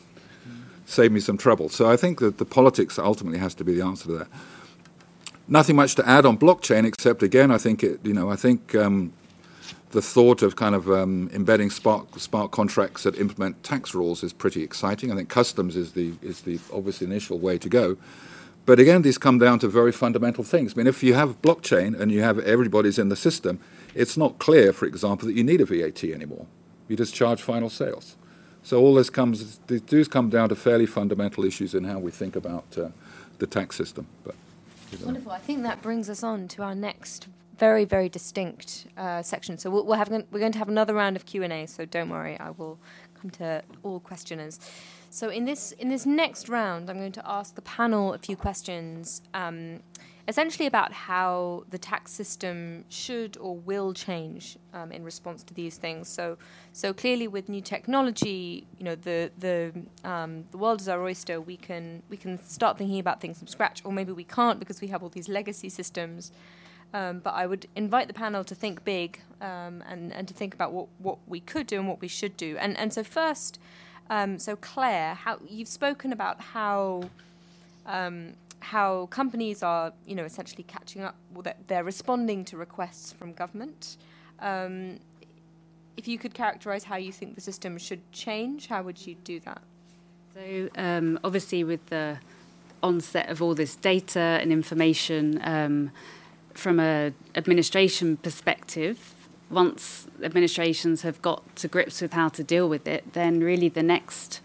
save me some trouble? So I think that the politics ultimately has to be the answer to that. Nothing much to add on blockchain, except again, I think it, you know, I think um, the thought of kind of um, embedding smart, smart contracts that implement tax rules is pretty exciting. I think customs is the is the obviously initial way to go. But again, these come down to very fundamental things. I mean, if you have blockchain and you have everybody's in the system, it's not clear, for example, that you need a VAT anymore. You just charge final sales. So all this comes, these come down to fairly fundamental issues in how we think about uh, the tax system. But, Wonderful. I think that brings us on to our next very, very distinct uh, section. So we'll, we'll have, we're going to have another round of Q&A, so don't worry, I will come to all questioners. So in this, in this next round, I'm going to ask the panel a few questions, um, essentially about how the tax system should or will change um, in response to these things. So, so clearly, with new technology, you know, the the um, the world is our oyster. We can we can start thinking about things from scratch, or maybe we can't because we have all these legacy systems. Um, but I would invite the panel to think big um, and, and to think about what, what we could do and what we should do. And, and so, first, um, so Claire, how, you've spoken about how, um, how companies are you know, essentially catching up, well, they're, responding to requests from government. Um, if you could characterize how you think the system should change, how would you do that? So, um, obviously, with the onset of all this data and information, from an administration perspective, once administrations have got to grips with how to deal with it, then really the next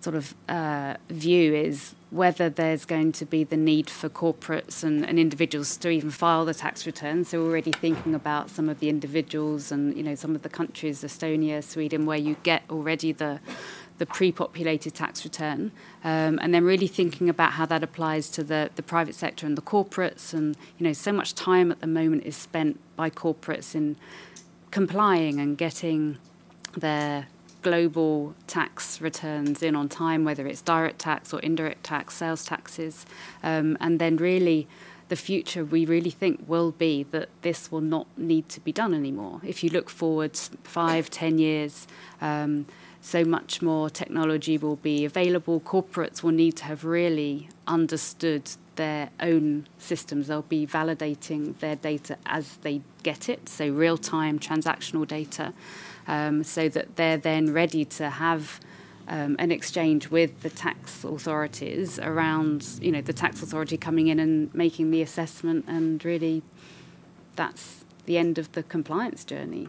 sort of uh, view is whether there's going to be the need for corporates and, and, individuals to even file the tax return. So we're already thinking about some of the individuals and you know some of the countries, Estonia, Sweden, where you get already the the pre-populated tax return, um, and then really thinking about how that applies to the, the private sector and the corporates. And you know, so much time at the moment is spent by corporates in complying and getting their global tax returns in on time, whether it's direct tax or indirect tax, sales taxes, um, and then really the future we really think will be that this will not need to be done anymore. If you look forward five, ten years. Um, so much more technology will be available. Corporates will need to have really understood their own systems. They'll be validating their data as they get it, so real time transactional data, um, so that they're then ready to have um, an exchange with the tax authorities around, you know, the tax authority coming in and making the assessment, and really, that's the end of the compliance journey.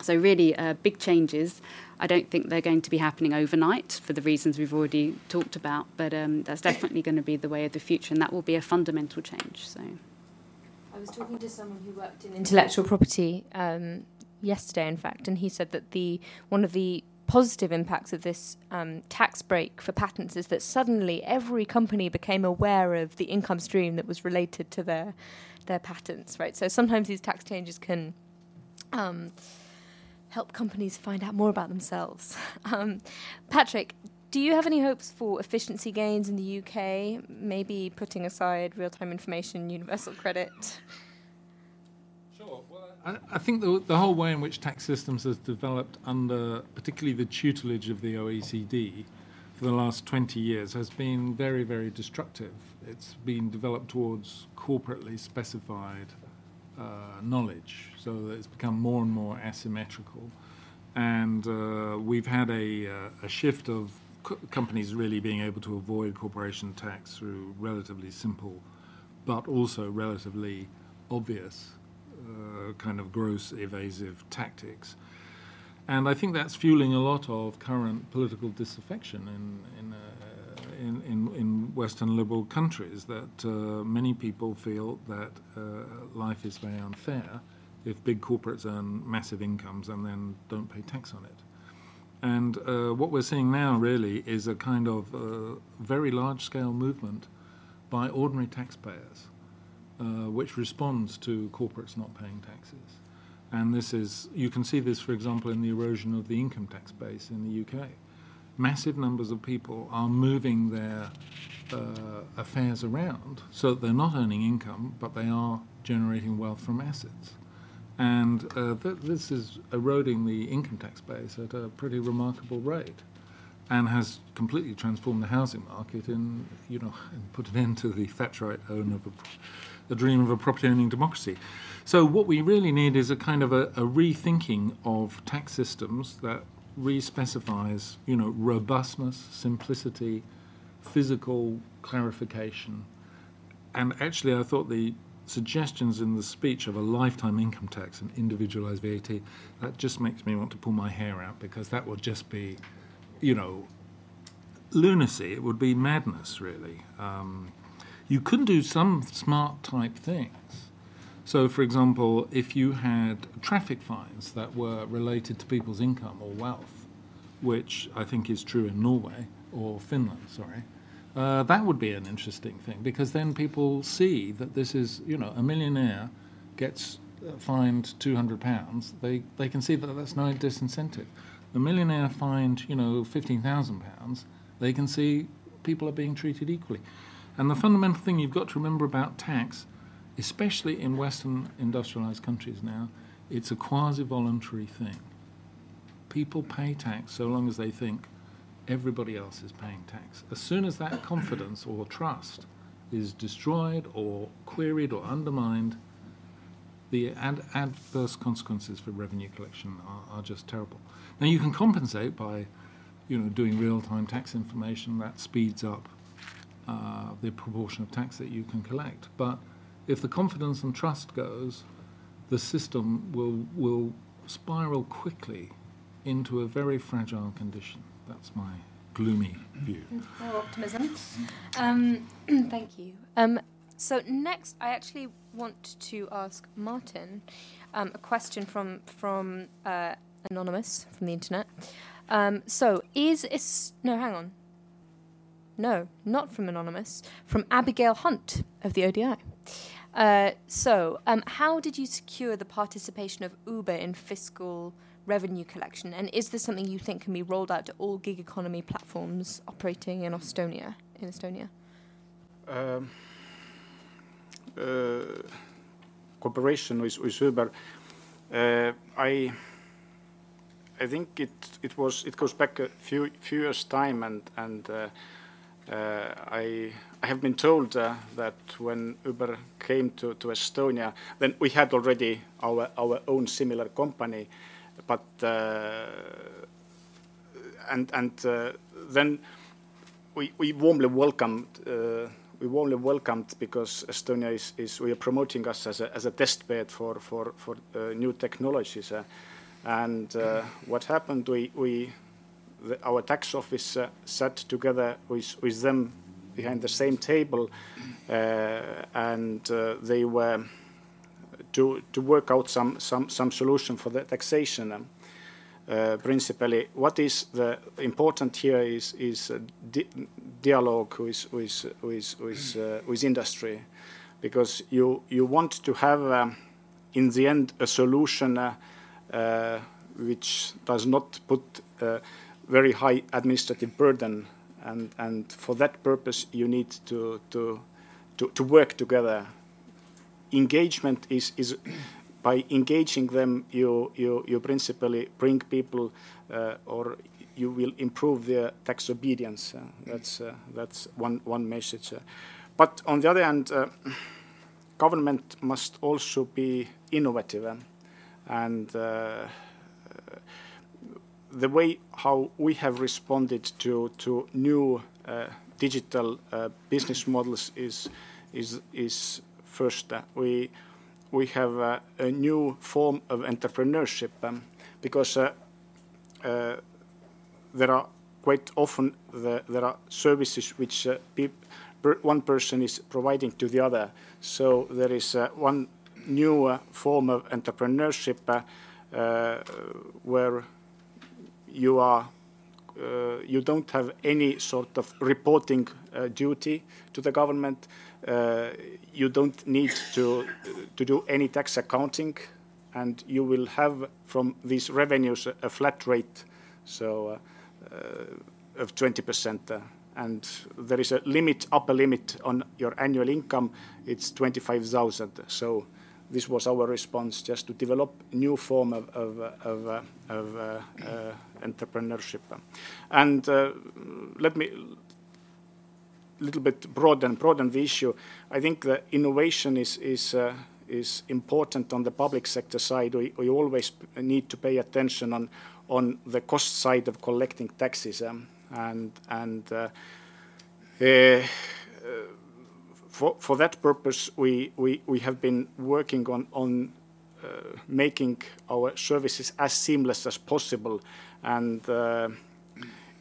So really, uh, big changes. I don't think they're going to be happening overnight for the reasons we've already talked about, but um, that's definitely going to be the way of the future, and that will be a fundamental change. So. I was talking to someone who worked in intellectual property um, yesterday, in fact, and he said that the one of the positive impacts of this um, tax break for patents is that suddenly every company became aware of the income stream that was related to their their patents, right? So sometimes these tax changes can um, help companies find out more about themselves. Um, Patrick, do you have any hopes for efficiency gains in the UK? Maybe putting aside real-time information, universal credit. I, I think the, the whole way in which tax systems has developed under particularly the tutelage of the OECD for the last 20 years has been very, very destructive. It's been developed towards corporately specified uh, knowledge, so that it's become more and more asymmetrical. And uh, we've had a, uh, a shift of co- companies really being able to avoid corporation tax through relatively simple but also relatively obvious uh, kind of gross evasive tactics. And I think that's fueling a lot of current political disaffection in, in, uh, in, in, in, Western liberal countries, that uh, many people feel that uh, life is very unfair if big corporates earn massive incomes and then don't pay tax on it. And uh, what we're seeing now really is a kind of uh, very large scale movement by ordinary taxpayers uh, which responds to corporates not paying taxes. And this is, you can see this, for example, in the erosion of the income tax base in the UK. Massive numbers of people are moving their uh, affairs around so that they're not earning income, but they are generating wealth from assets. And uh, th- this is eroding the income tax base at a pretty remarkable rate and has completely transformed the housing market and, you know, and put an end to the Thatcherite own of a the dream of a property owning democracy. So, what we really need is a kind of a, a rethinking of tax systems that re-specifies, you know, robustness, simplicity, physical clarification. And actually, I thought the suggestions in the speech of a lifetime income tax and individualized VAT, that just makes me want to pull my hair out because that would just be, you know, lunacy. It would be madness, really. Um, you could do some smart type things. So, for example, if you had traffic fines that were related to people's income or wealth, which I think is true in Norway or Finland, sorry, uh, that would be an interesting thing because then people see that this is, you know, a millionaire gets uh, fined two hundred pounds. They they can see that that's no disincentive. The millionaire fined, you know, fifteen thousand pounds. They can see people are being treated equally. And the fundamental thing you've got to remember about tax, especially in Western industrialized countries now, it's a quasi voluntary thing. People pay tax so long as they think everybody else is paying tax. As soon as that confidence or trust is destroyed or queried or undermined, the ad- adverse consequences for revenue collection are, are, just terrible. Now you can compensate by, you know, doing real-time tax information that speeds up uh, the proportion of tax that you can collect. But if the confidence and trust goes, the system will will spiral quickly into a very fragile condition. That's my gloomy view. More optimism. Um, thank you. Um, so next, I actually want to ask Martin um, a question from from uh, anonymous from the internet. Um, so is is no, hang on. No, not from Anonymous, from Abigail Hunt of the ODI. Uh, so, um, how did you secure the participation of Uber in fiscal revenue collection? And is this something you think can be rolled out to all gig economy platforms operating in Estonia? In Estonia, um, uh, cooperation with, with Uber. Uh, I I think it it was it goes back a few few years time and and uh, uh, I, I have been told uh, that when Uber came to, to Estonia, then we had already our, our own similar company, but uh, and and then we, we warmly welcomed uh, we warmly welcomed because Estonia is, is we are promoting us as a, as a test bed for for for uh, new technologies, uh, and uh, what happened we we the, our tax office uh, sat together with with them behind the same table, uh, and they were to to work out some some some solution for the taxation. Um, uh, principally, what is the important here is is di dialogue with with with with, uh, with, industry, because you you want to have um, in the end a solution uh, uh which does not put very high administrative burden, and and for that purpose you need to to to, to work together. Engagement is is by engaging them, you, you, you principally bring people uh, or you will improve their tax obedience. Uh, that's, uh, that's one, one message. Uh. but on the other hand, uh, government must also be innovative. Uh, and the way how we have responded to, to new digital business models is, is, first, we we have uh, a new form of entrepreneurship um, because uh, uh, there are quite often the, there are services which one person is providing to the other. So there is one new form of entrepreneurship where you are uh, you don't have any sort of reporting uh, duty to the government. Uh, you don't need to to do any tax accounting, and you will have from these revenues a, a flat rate, so of 20 percent and there is a limit, upper limit on your annual income. It's 25,000. So this was our response, just to develop new form of, of, of, of uh, uh, entrepreneurship. And uh, let me a little bit broaden broaden the issue. I think the innovation is is uh, is important on the public sector side. We, we always need to pay attention on on the cost side of collecting taxes, um, and and uh, uh, for for that purpose, we we we have been working on on uh, making our services as seamless as possible, and uh,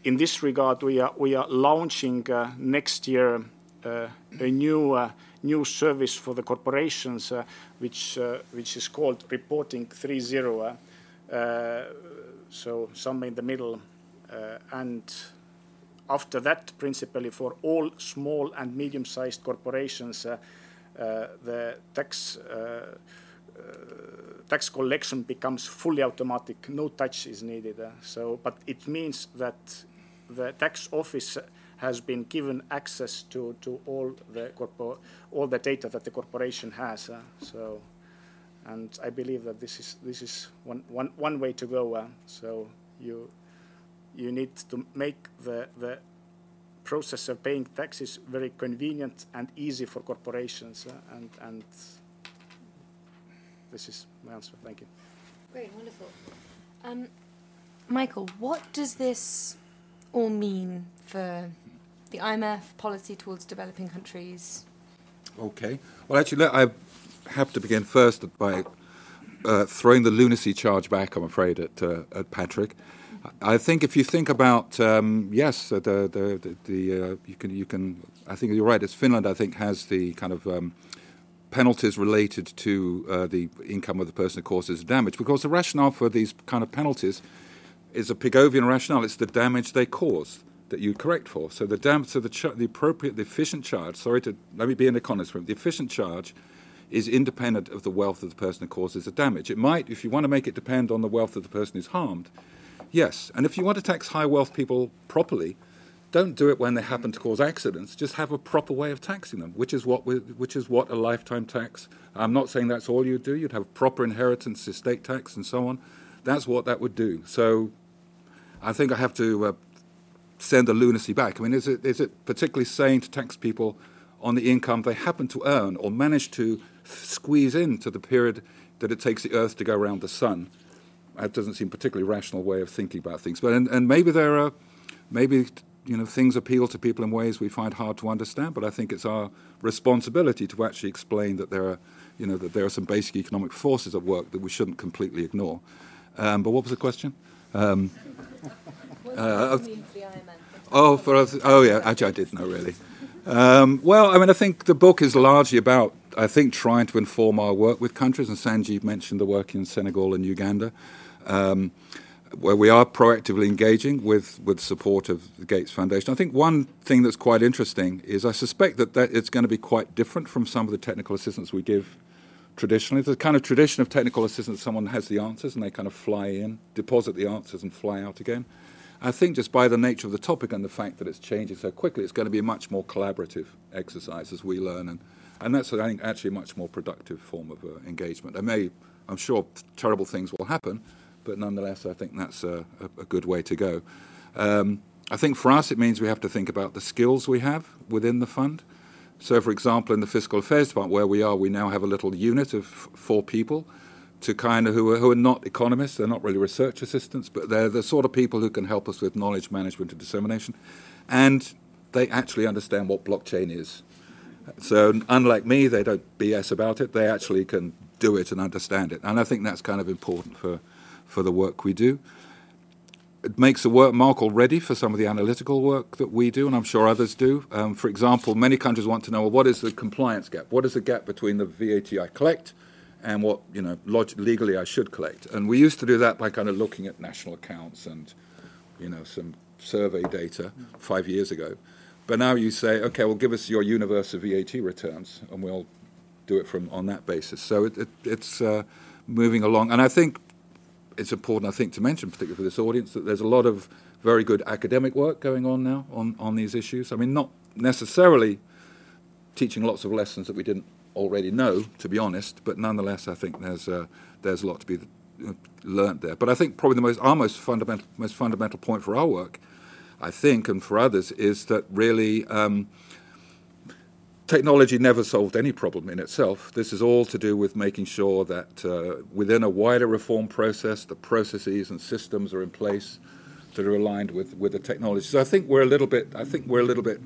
in this regard, we are we are launching uh, next year uh, a new uh, new service for the corporations, uh, which which is called Reporting 3.0. so somewhere in the middle, and after that, principally for all small and medium-sized corporations, the tax tax collection becomes fully automatic. No touch is needed. Uh, so, but it means that the tax office has been given access to, to all the all the data that the corporation has. Uh, so, and I believe that this is this is one, one, one way to go. Uh, so you you need to make the the process of paying taxes very convenient and easy for corporations. Uh, and and this is my answer. Thank you. Great, wonderful. Um, Michael, what does this all mean for the IMF policy towards developing countries? Okay. Well, actually, I have to begin first by uh, throwing the lunacy charge back. I'm afraid at uh, at Patrick. I think if you think about um, yes, the the, the, uh, you can you can I think you're right. It's Finland. I think has the kind of um, penalties related to uh, the income of the person who causes damage because the rationale for these kind of penalties is a Pigovian rationale. It's the damage they cause that you correct for. So the dam- so the, the appropriate, the efficient charge. Sorry to let me be an economist. For him. The efficient charge is independent of the wealth of the person who causes the damage. It might, if you want to make it depend on the wealth of the person who's harmed, yes. And if you want to tax high wealth people properly, don't do it when they happen to cause accidents. Just have a proper way of taxing them, which is what which is what a lifetime tax. I'm not saying that's all you do. You'd have proper inheritance, estate tax, and so on. That's what that would do. So I think I have to uh, send the lunacy back. I mean, is it, is it particularly sane to tax people on the income they happen to earn or manage to squeeze into the period that it takes the Earth to go around the Sun? That doesn't seem a particularly rational way of thinking about things. But and, and maybe there are, maybe you know, things appeal to people in ways we find hard to understand. But I think it's our responsibility to actually explain that there are, you know, that there are some basic economic forces at work that we shouldn't completely ignore. Um, but what was the question? Um, uh, oh, for us, oh yeah, actually I did know really. Um, well, I mean, I think the book is largely about, I think, trying to inform our work with countries, and Sanjeev mentioned the work in Senegal and Uganda. Um, where we are proactively engaging with, with support of the Gates Foundation. I think one thing that's quite interesting is I suspect that, that it's going to be quite different from some of the technical assistance we give traditionally. A kind of tradition of technical assistance, someone has the answers and they kind of fly in, deposit the answers and fly out again. I think just by the nature of the topic and the fact that it's changing so quickly, it's going to be a much more collaborative exercise as we learn. And, and that's, I think, actually a much more productive form of uh, engagement. There may, I'm sure, terrible things will happen, but nonetheless, I think that's a, a, a good way to go. Um, I think for us, it means we have to think about the skills we have within the fund. So, for example, in the fiscal affairs department where we are, we now have a little unit of four people to kind of who are, who are not economists, they're not really research assistants, but they're the sort of people who can help us with knowledge management and dissemination. And they actually understand what blockchain is. So, unlike me, they don't BS about it, they actually can do it and understand it. And I think that's kind of important for for the work we do. It makes the work Markle ready for some of the analytical work that we do, and I'm sure others do. Um, for example, many countries want to know well, what is the compliance gap? What is the gap between the VAT I collect and what you know legally I should collect? And we used to do that by kind of looking at national accounts and you know some survey data five years ago. But now you say, okay, well, give us your universe of VAT returns, and we'll do it from on that basis. So it, it, it's uh, moving along, and I think it's important, I think, to mention, particularly for this audience, that there's a lot of very good academic work going on now on, on these issues. I mean, not necessarily teaching lots of lessons that we didn't already know, to be honest, but nonetheless, I think there's uh, there's a lot to be learnt there. But I think probably the most our most fundamental most fundamental point for our work, I think, and for others, is that really. Um, technology never solved any problem in itself. This is all to do with making sure that uh, within a wider reform process, the processes and systems are in place that are aligned with, with the technology. So I think we're a little bit I think we're a little bit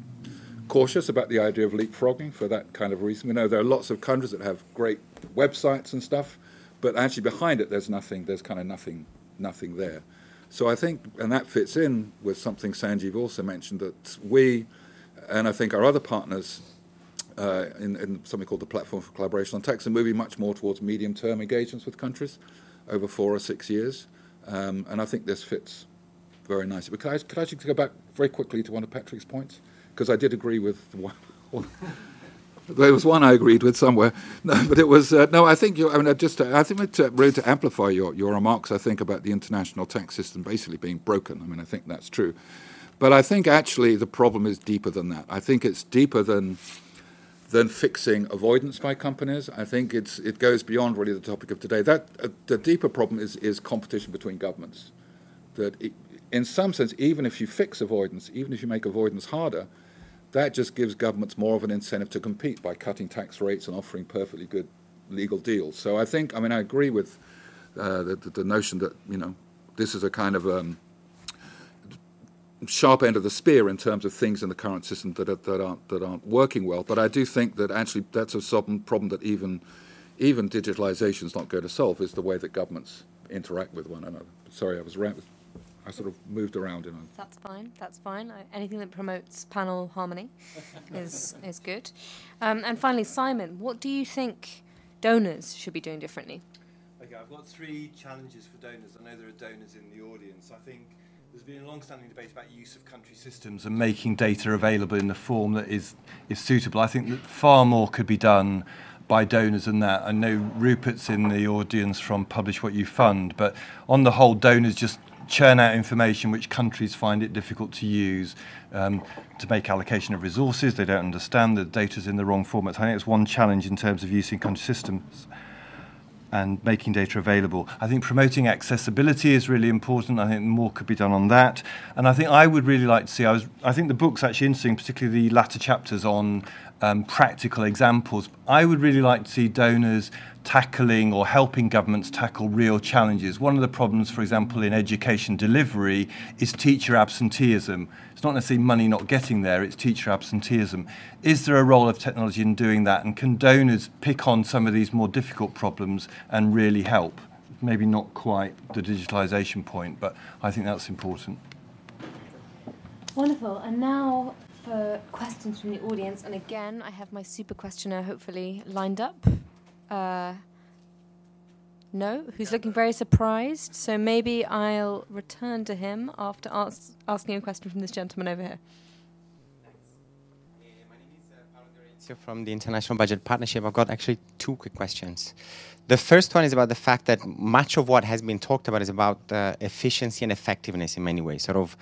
cautious about the idea of leapfrogging for that kind of reason. We know there are lots of countries that have great websites and stuff, but actually behind it there's nothing there's kind of nothing nothing there. So I think and that fits in with something Sanjeev also mentioned that we and I think our other partners uh, in, in, something called the Platform for Collaboration on Tax, and moving much more towards medium term engagements with countries over four or six years. Um, and I think this fits very nicely. But could I, could I actually go back very quickly to one of Patrick's points? Because I did agree with one. there was one I agreed with somewhere, no, but it was uh, no. I think you. I mean, I just. I think to, really to amplify your, your remarks. I think about the international tax system basically being broken. I mean, I think that's true, but I think actually the problem is deeper than that. I think it's deeper than than fixing avoidance by companies. I think it's, it goes beyond really the topic of today. That uh, the deeper problem is, is competition between governments. That it, in some sense, even if you fix avoidance, even if you make avoidance harder, that just gives governments more of an incentive to compete by cutting tax rates and offering perfectly good legal deals. So I think, I mean, I agree with uh, the, the, notion that you know this is a kind of um, sharp end of the spear in terms of things in the current system that, are, that aren't that aren't working well. But I do think that actually that's a problem that even even digitalization is not going to solve is the way that governments interact with one another. Sorry, I was around, I sort of moved around. In that's fine. That's fine. I, anything that promotes panel harmony is is good. Um, and finally, Simon, what do you think donors should be doing differently? Okay, I've got three challenges for donors. I know there are donors in the audience. I think there's been a long-standing debate about use of country systems and making data available in the form that is, is suitable. I think that far more could be done by donors than that. I know Rupert's in the audience from Publish What You Fund, but on the whole, donors just churn out information which countries find it difficult to use um, to make allocation of resources. They don't understand the data's in the wrong format. I think it's one challenge in terms of using country systems and making data available. I think promoting accessibility is really important. I think more could be done on that. And I think I would really like to see, I, was, I think the book's actually interesting, particularly the latter chapters on um, practical examples. I would really like to see donors tackling or helping governments tackle real challenges. One of the problems, for example, in education delivery is teacher absenteeism. It's not necessarily money not getting there, it's teacher absenteeism. Is there a role of technology in doing that? And can donors pick on some of these more difficult problems and really help? Maybe not quite the digitalisation point, but I think that's important. Wonderful. And now for questions from the audience. And again, I have my super questioner hopefully lined up. Uh, no, who's looking very surprised. So maybe I'll return to him after ask, asking a question from this gentleman over here. From the International Budget Partnership, I've got actually two quick questions. The first one is about the fact that much of what has been talked about is about uh, efficiency and effectiveness in many ways, sort of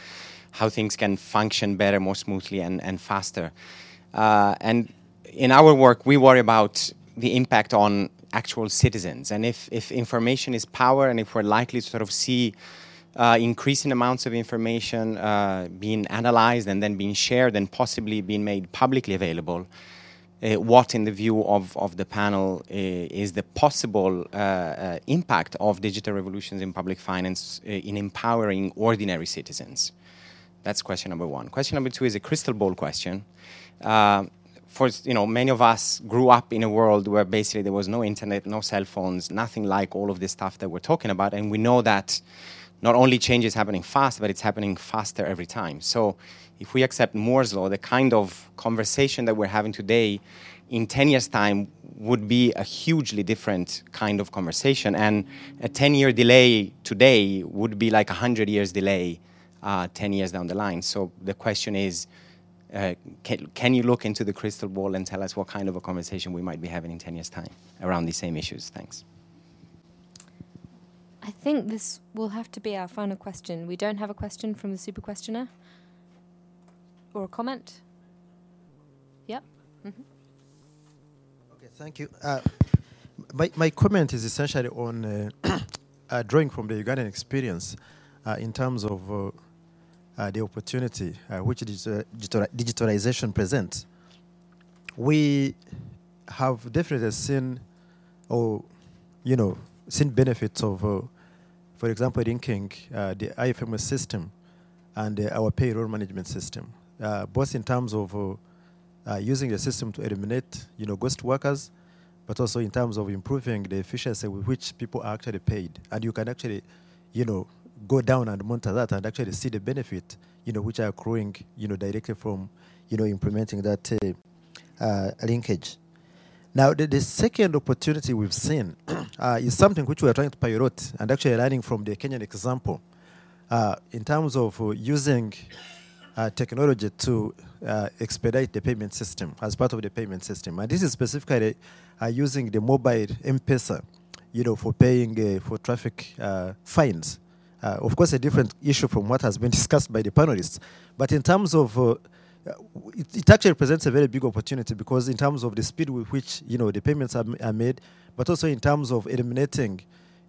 how things can function better, more smoothly, and, and faster. Uh, and in our work, we worry about the impact on actual citizens. And if, if information is power and if we're likely to sort of see uh, increasing amounts of information uh, being analyzed and then being shared and possibly being made publicly available, uh, what, in the view of, of the panel, uh, is the possible uh, uh, impact of digital revolutions in public finance in empowering ordinary citizens? That's question number one. Question number two is a crystal ball question uh, for you know many of us grew up in a world where basically there was no internet, no cell phones, nothing like all of this stuff that we're talking about, and we know that not only change is happening fast, but it's happening faster every time. So if we accept Moore's law, the kind of conversation that we're having today in 10 years' time would be a hugely different kind of conversation. And a 10 year delay today would be like a 100 years delay uh, 10 years down the line. So the question is uh, can, can, you look into the crystal ball and tell us what kind of a conversation we might be having in 10 years' time around these same issues? Thanks. I think this will have to be our final question. We don't have a question from the super questioner or a comment. Yep. Mm-hmm. Okay, thank you. Uh, my, my comment is essentially on uh, uh, drawing from the Ugandan experience uh, in terms of uh, uh, the opportunity uh, which digital, digitalization presents, we have definitely seen, or you know, seen benefits of, uh, for example, linking uh, the IFMS system and uh, our payroll management system, uh, both in terms of using the system to eliminate, you know, ghost workers, but also in terms of improving the efficiency with which people are actually paid, and you can actually, you know, go down and monitor that and actually see the benefit, you know, which are accruing, you know, directly from, you know, implementing that uh, uh, linkage. Now, the, the, second opportunity we've seen uh, is something which we are trying to pilot and actually learning from the Kenyan example uh, in terms of uh, using uh, technology to expedite the payment system as part of the payment system. And this is specifically using the mobile M-Pesa, you know, for paying for traffic fines. Uh, of course, a different issue from what has been discussed by the panelists. But in terms of uh, it, it, actually presents a very big opportunity because in terms of the speed with which you know the payments are, are made, but also in terms of eliminating,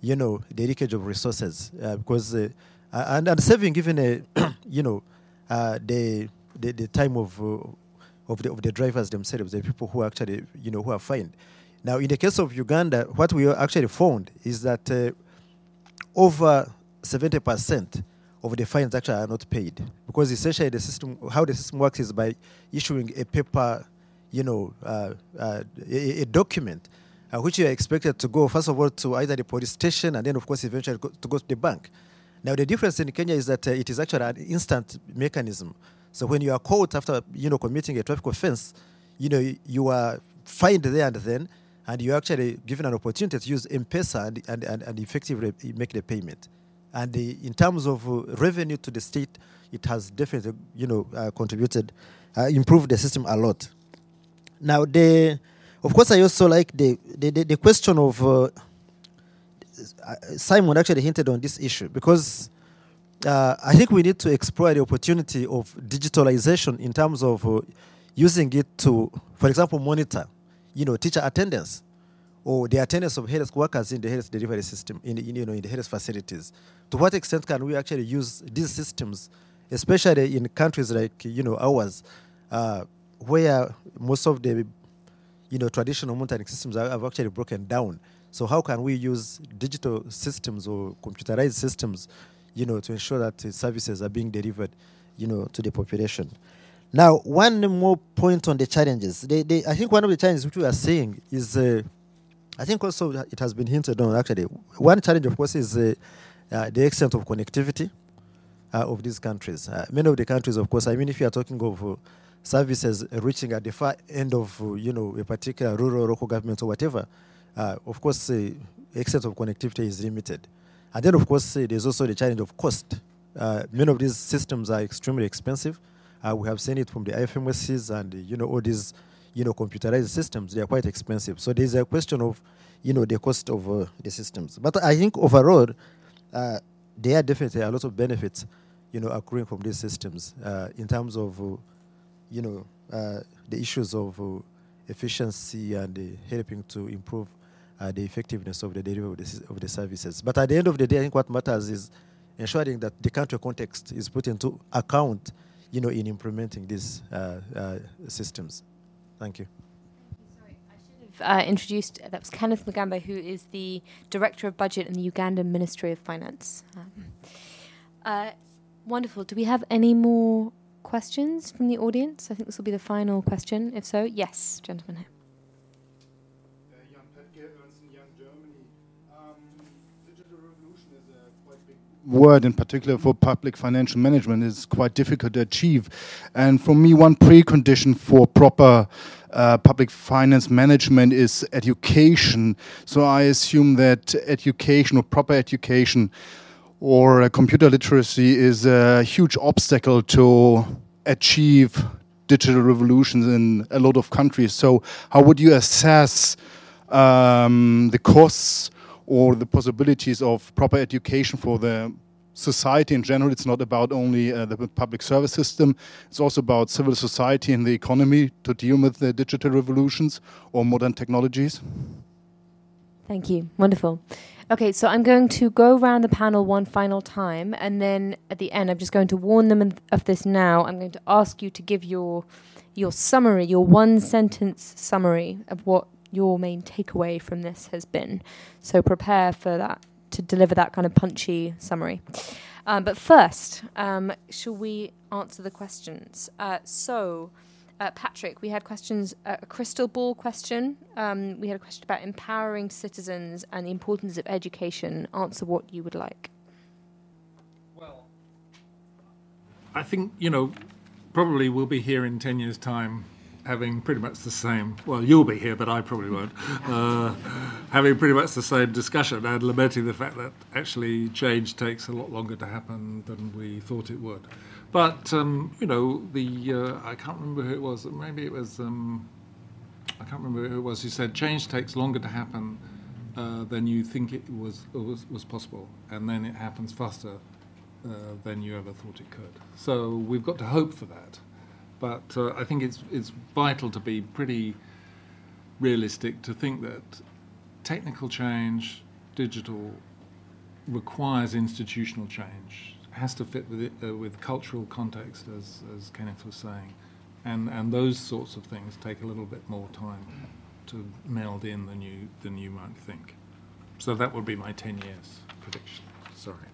you know, the leakage of resources uh, because uh, and, and saving even a you know uh, the, the, the time of uh, of the of the drivers themselves, the people who actually you know who are fined. Now, in the case of Uganda, what we actually found is that over 70% of the fines actually are not paid because essentially the system, how the system works is by issuing a paper, you know, uh, uh, a, a, document uh, which you are expected to go first of all to either the police station and then of course eventually go, to go to the bank. Now the difference in Kenya is that uh, it is actually an instant mechanism. So when you are caught after you know committing a traffic offense, you know you are fined there and then, and you're actually given an opportunity to use M-Pesa and, and, and, and effectively make the payment. And the, in terms of uh, revenue to the state, it has definitely, you know, uh, contributed, uh, improved the system a lot. Now, the, of course, I also like the, the, the, the question of, Simon actually hinted on this issue because uh, I think we need to explore the opportunity of digitalization in terms of uh, using it to, for example, monitor, you know, teacher attendance or the attendance of health workers in the health delivery system, in, in, you know, in the health facilities. To what extent can we actually use these systems, especially in countries like you know ours, uh, where most of the you know traditional monitoring systems have actually broken down? So how can we use digital systems or computerized systems, you know, to ensure that services are being delivered, you know, to the population? Now, one more point on the challenges. They, they, I think one of the challenges which we are seeing is, uh, I think also it has been hinted on actually. One challenge, of course, is uh, the extent of connectivity uh, of these countries. Uh, many of the countries, of course, I mean, if you are talking of uh, services reaching at the far end of, you know, a particular rural local government or whatever, of course, the extent of connectivity is limited. And then, of course, there's also the challenge of cost. many of these systems are extremely expensive. we have seen it from the IFMSCs and, you know, all these, you know, computerized systems. They are quite expensive. So there's a question of, you know, the cost of uh, the systems. But I think overall, uh, there are definitely a lot of benefits, you know, accruing from these systems uh, in terms of, uh, you know, uh, the issues of uh, efficiency and helping to improve the effectiveness of the delivery of the, of the services. But at the end of the day, I think what matters is ensuring that the country context is put into account, you know, in implementing these systems. Thank you uh, introduced, that was Kenneth Mugambe, who is the Director of Budget in the Ugandan Ministry of Finance. Um, uh, wonderful. Do we have any more questions from the audience? I think this will be the final question. If so, yes, gentlemen here. word in particular for public financial management is quite difficult to achieve. And for me, one precondition for proper uh, public finance management is education. So I assume that education or proper education or computer literacy is a huge obstacle to achieve digital revolutions in a lot of countries. So how would you assess um, the costs or the possibilities of proper education for the society in general. It's not about only uh, the public service system. It's also about civil society and the economy to deal with the digital revolutions or modern technologies. Thank you. Wonderful. Okay, so I'm going to go around the panel one final time, and then at the end, I'm just going to warn them of this now. I'm going to ask you to give your your summary, your one sentence summary of what your main takeaway from this has been. So prepare for that to deliver that kind of punchy summary. Um, but first, um, shall we answer the questions? Uh, so, uh, Patrick, we had questions, uh, a crystal ball question. Um, we had a question about empowering citizens and the importance of education. Answer what you would like. Well, I think, you know, probably we'll be here in 10 years' time having pretty much the same, well, you'll be here, but I probably won't, uh, having pretty much the same discussion and lamenting the fact that actually change takes a lot longer to happen than we thought it would. But, um, you know, the, uh, I can't remember who it was, maybe it was, um, I can't remember who it was who said change takes longer to happen uh, than you think it was, was, was possible, and then it happens faster uh, than you ever thought it could. So we've got to hope for that but uh, I think it's it's vital to be pretty realistic to think that technical change, digital, requires institutional change. Has to fit with it, uh, with cultural context, as as Kenneth was saying, and and those sorts of things take a little bit more time to meld in than you than you might think. So that would be my ten years prediction. Sorry.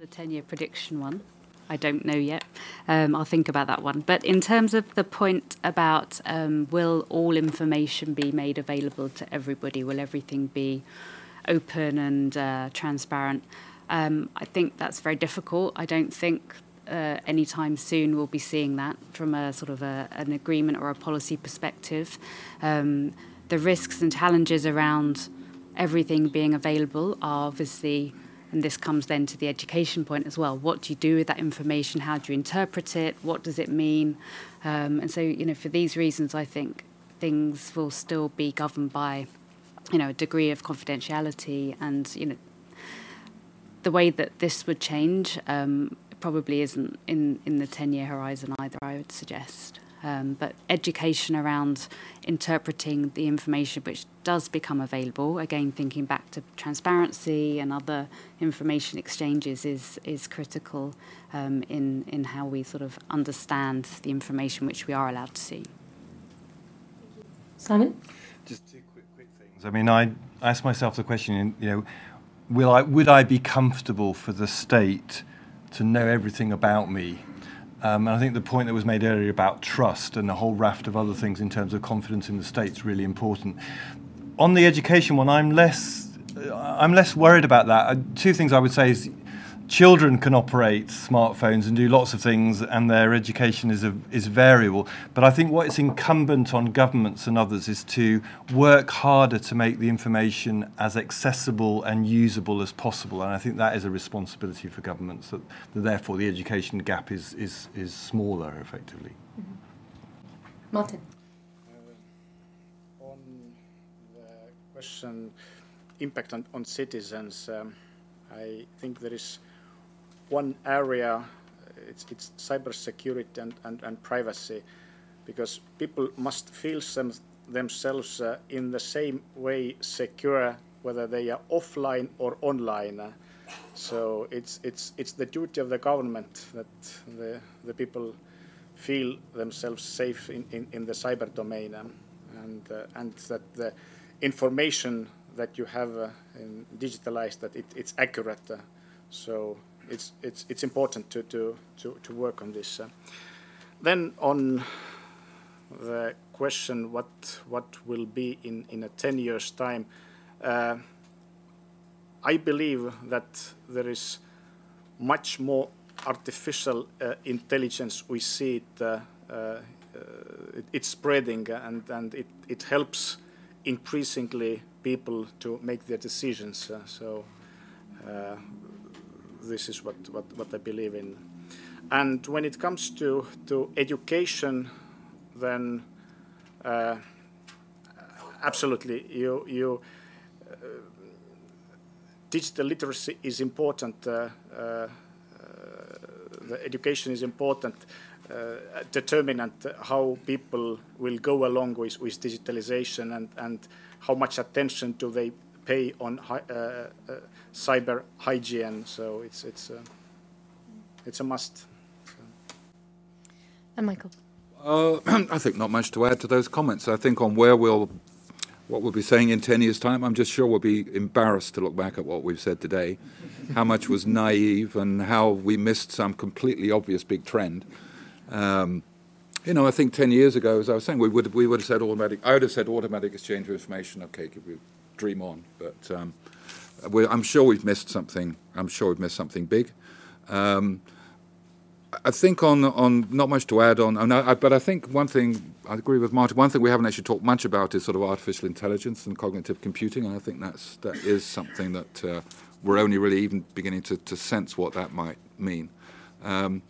The 10 year prediction one. I don't know yet. Um, I'll think about that one. But in terms of the point about um, will all information be made available to everybody? Will everything be open and uh, transparent? Um, I think that's very difficult. I don't think uh, anytime soon we'll be seeing that from a sort of a, an agreement or a policy perspective. Um, the risks and challenges around everything being available are obviously and this comes then to the education point as well. What do you do with that information? How do you interpret it? What does it mean? Um, and so, you know, for these reasons, I think things will still be governed by, you know, a degree of confidentiality and, you know, the way that this would change um, probably isn't in, in the 10 year horizon either, I would suggest. Um, but education around interpreting the information which does become available, again, thinking back to transparency and other information exchanges, is, is critical um, in, in how we sort of understand the information which we are allowed to see. Simon? Just two quick, quick things. I mean, I asked myself the question, you know, will I, would I be comfortable for the state to know everything about me? Um, and I think the point that was made earlier about trust and a whole raft of other things in terms of confidence in the state is really important. On the education one, I'm less, I'm less worried about that. Uh, two things I would say is children can operate smartphones and do lots of things, and their education is, a, is variable. But I think what is incumbent on governments and others is to work harder to make the information as accessible and usable as possible. And I think that is a responsibility for governments, that, that therefore the education gap is, is, is smaller effectively. Mm-hmm. Martin. Uh, on the question, impact on, on citizens, um, I think there is one area, it's, it's cybersecurity and, and, and privacy, because people must feel some, themselves uh, in the same way secure, whether they are offline or online. So it's, it's, it's the duty of the government that the, the people feel themselves safe in, in, in the cyber domain um, and, uh, and that the information that you have uh, digitalized, that it, it's accurate. Uh, so it's, it's, it's important to, to, to, to work on this. Uh. Then on the question what, what will be in, in a 10 years time, uh, I believe that there is much more artificial uh, intelligence. We see it, uh, uh, it it's spreading and, and it, it helps increasingly people to make their decisions. Uh, so this is what, what, what I believe in. And when it comes to, to education, then uh, absolutely, you, you, uh, digital literacy is important. Uh, uh the education is important uh, determinant how people will go along with, with digitalization and, and how much attention do they pay on hi, uh, uh, cyber hygiene. So it's it's uh, it's a must. So. And Michael. Uh, I think not much to add to those comments. I think on where we'll, what we'll be saying in 10 years' time, I'm just sure we'll be embarrassed to look back at what we've said today, how much was naive and how we missed some completely obvious big trend. Um, you know, I think 10 years ago, as I was saying, we would, we would have said automatic, I would have said automatic exchange of information, okay, could we dream on. But um, I'm sure we've missed something. I'm sure we've missed something big. Um, I think on on not much to add on, I, but I think one thing I agree with Martin. One thing we haven't actually talked much about is sort of artificial intelligence and cognitive computing, and I think that's that is something that uh, we're only really even beginning to, to sense what that might mean. Um,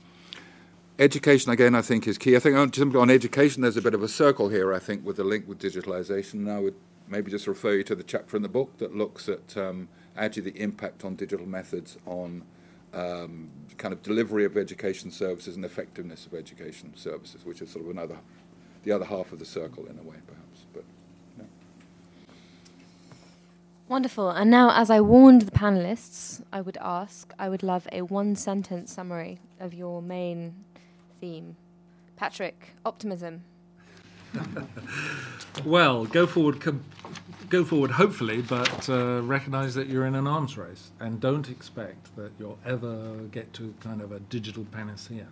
education again, I think, is key. I think on, on education, there's a bit of a circle here. I think with the link with digitalization. And I would maybe just refer you to the chapter in the book that looks at um, actually the impact on digital methods on um, kind of delivery of education services and effectiveness of education services, which is sort of another, the other half of the circle in a way, perhaps. But yeah. Wonderful. And now, as I warned the panelists, I would ask, I would love a one sentence summary of your main theme. Patrick, optimism. well, go forward, com- go forward, hopefully, but uh, recognise that you're in an arms race, and don't expect that you'll ever get to kind of a digital panacea.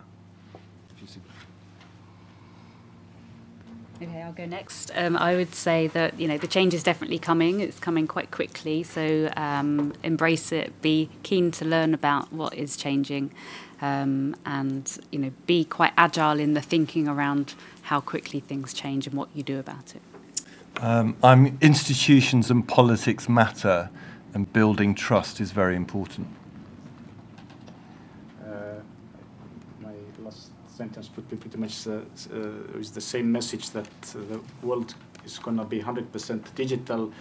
Okay, I'll go next. Um, I would say that you know the change is definitely coming. It's coming quite quickly, so um, embrace it. Be keen to learn about what is changing, um, and you know be quite agile in the thinking around how quickly things change and what you do about it. Um, I'm, institutions and politics matter, and building trust is very important. Uh, my last sentence would be pretty much uh, uh, is the same message that uh, the world is going to be 100% digital.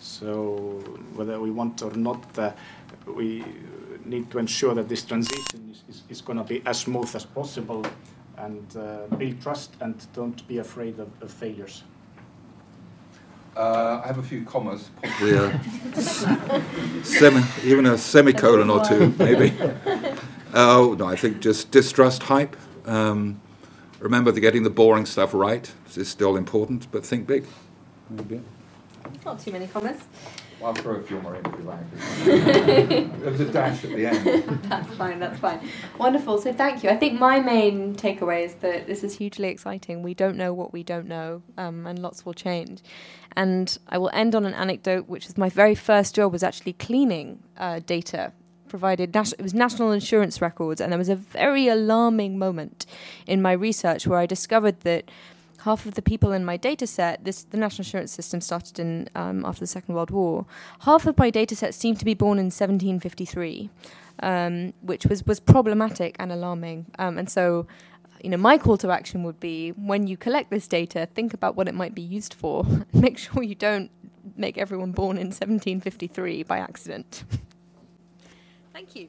So whether we want or not, uh, we need to ensure that this transition is, is, is going to be as smooth as possible and uh, build trust and don't be afraid of, of failures. Uh, I have a few commas, possibly a semi, even a semicolon or two, maybe. Oh, no, I think just distrust hype. Um, remember that getting the boring stuff right is still important, but think big. maybe. Not too many comments. I'll throw a few more in if you like. There's a dash at the end. that's fine, that's fine. Wonderful, so thank you. I think my main takeaway is that this is hugely exciting. We don't know what we don't know, um, and lots will change. And I will end on an anecdote, which is my very first job was actually cleaning uh, data provided it was national insurance records and there was a very alarming moment in my research where I discovered that half of the people in my data set, this the national insurance system started in um, after the Second World War. Half of my data set seemed to be born in 1753, um, which was was problematic and alarming. Um, and so, you know, my call to action would be when you collect this data, think about what it might be used for. Make sure you don't make everyone born in 1753 by accident. Thank you.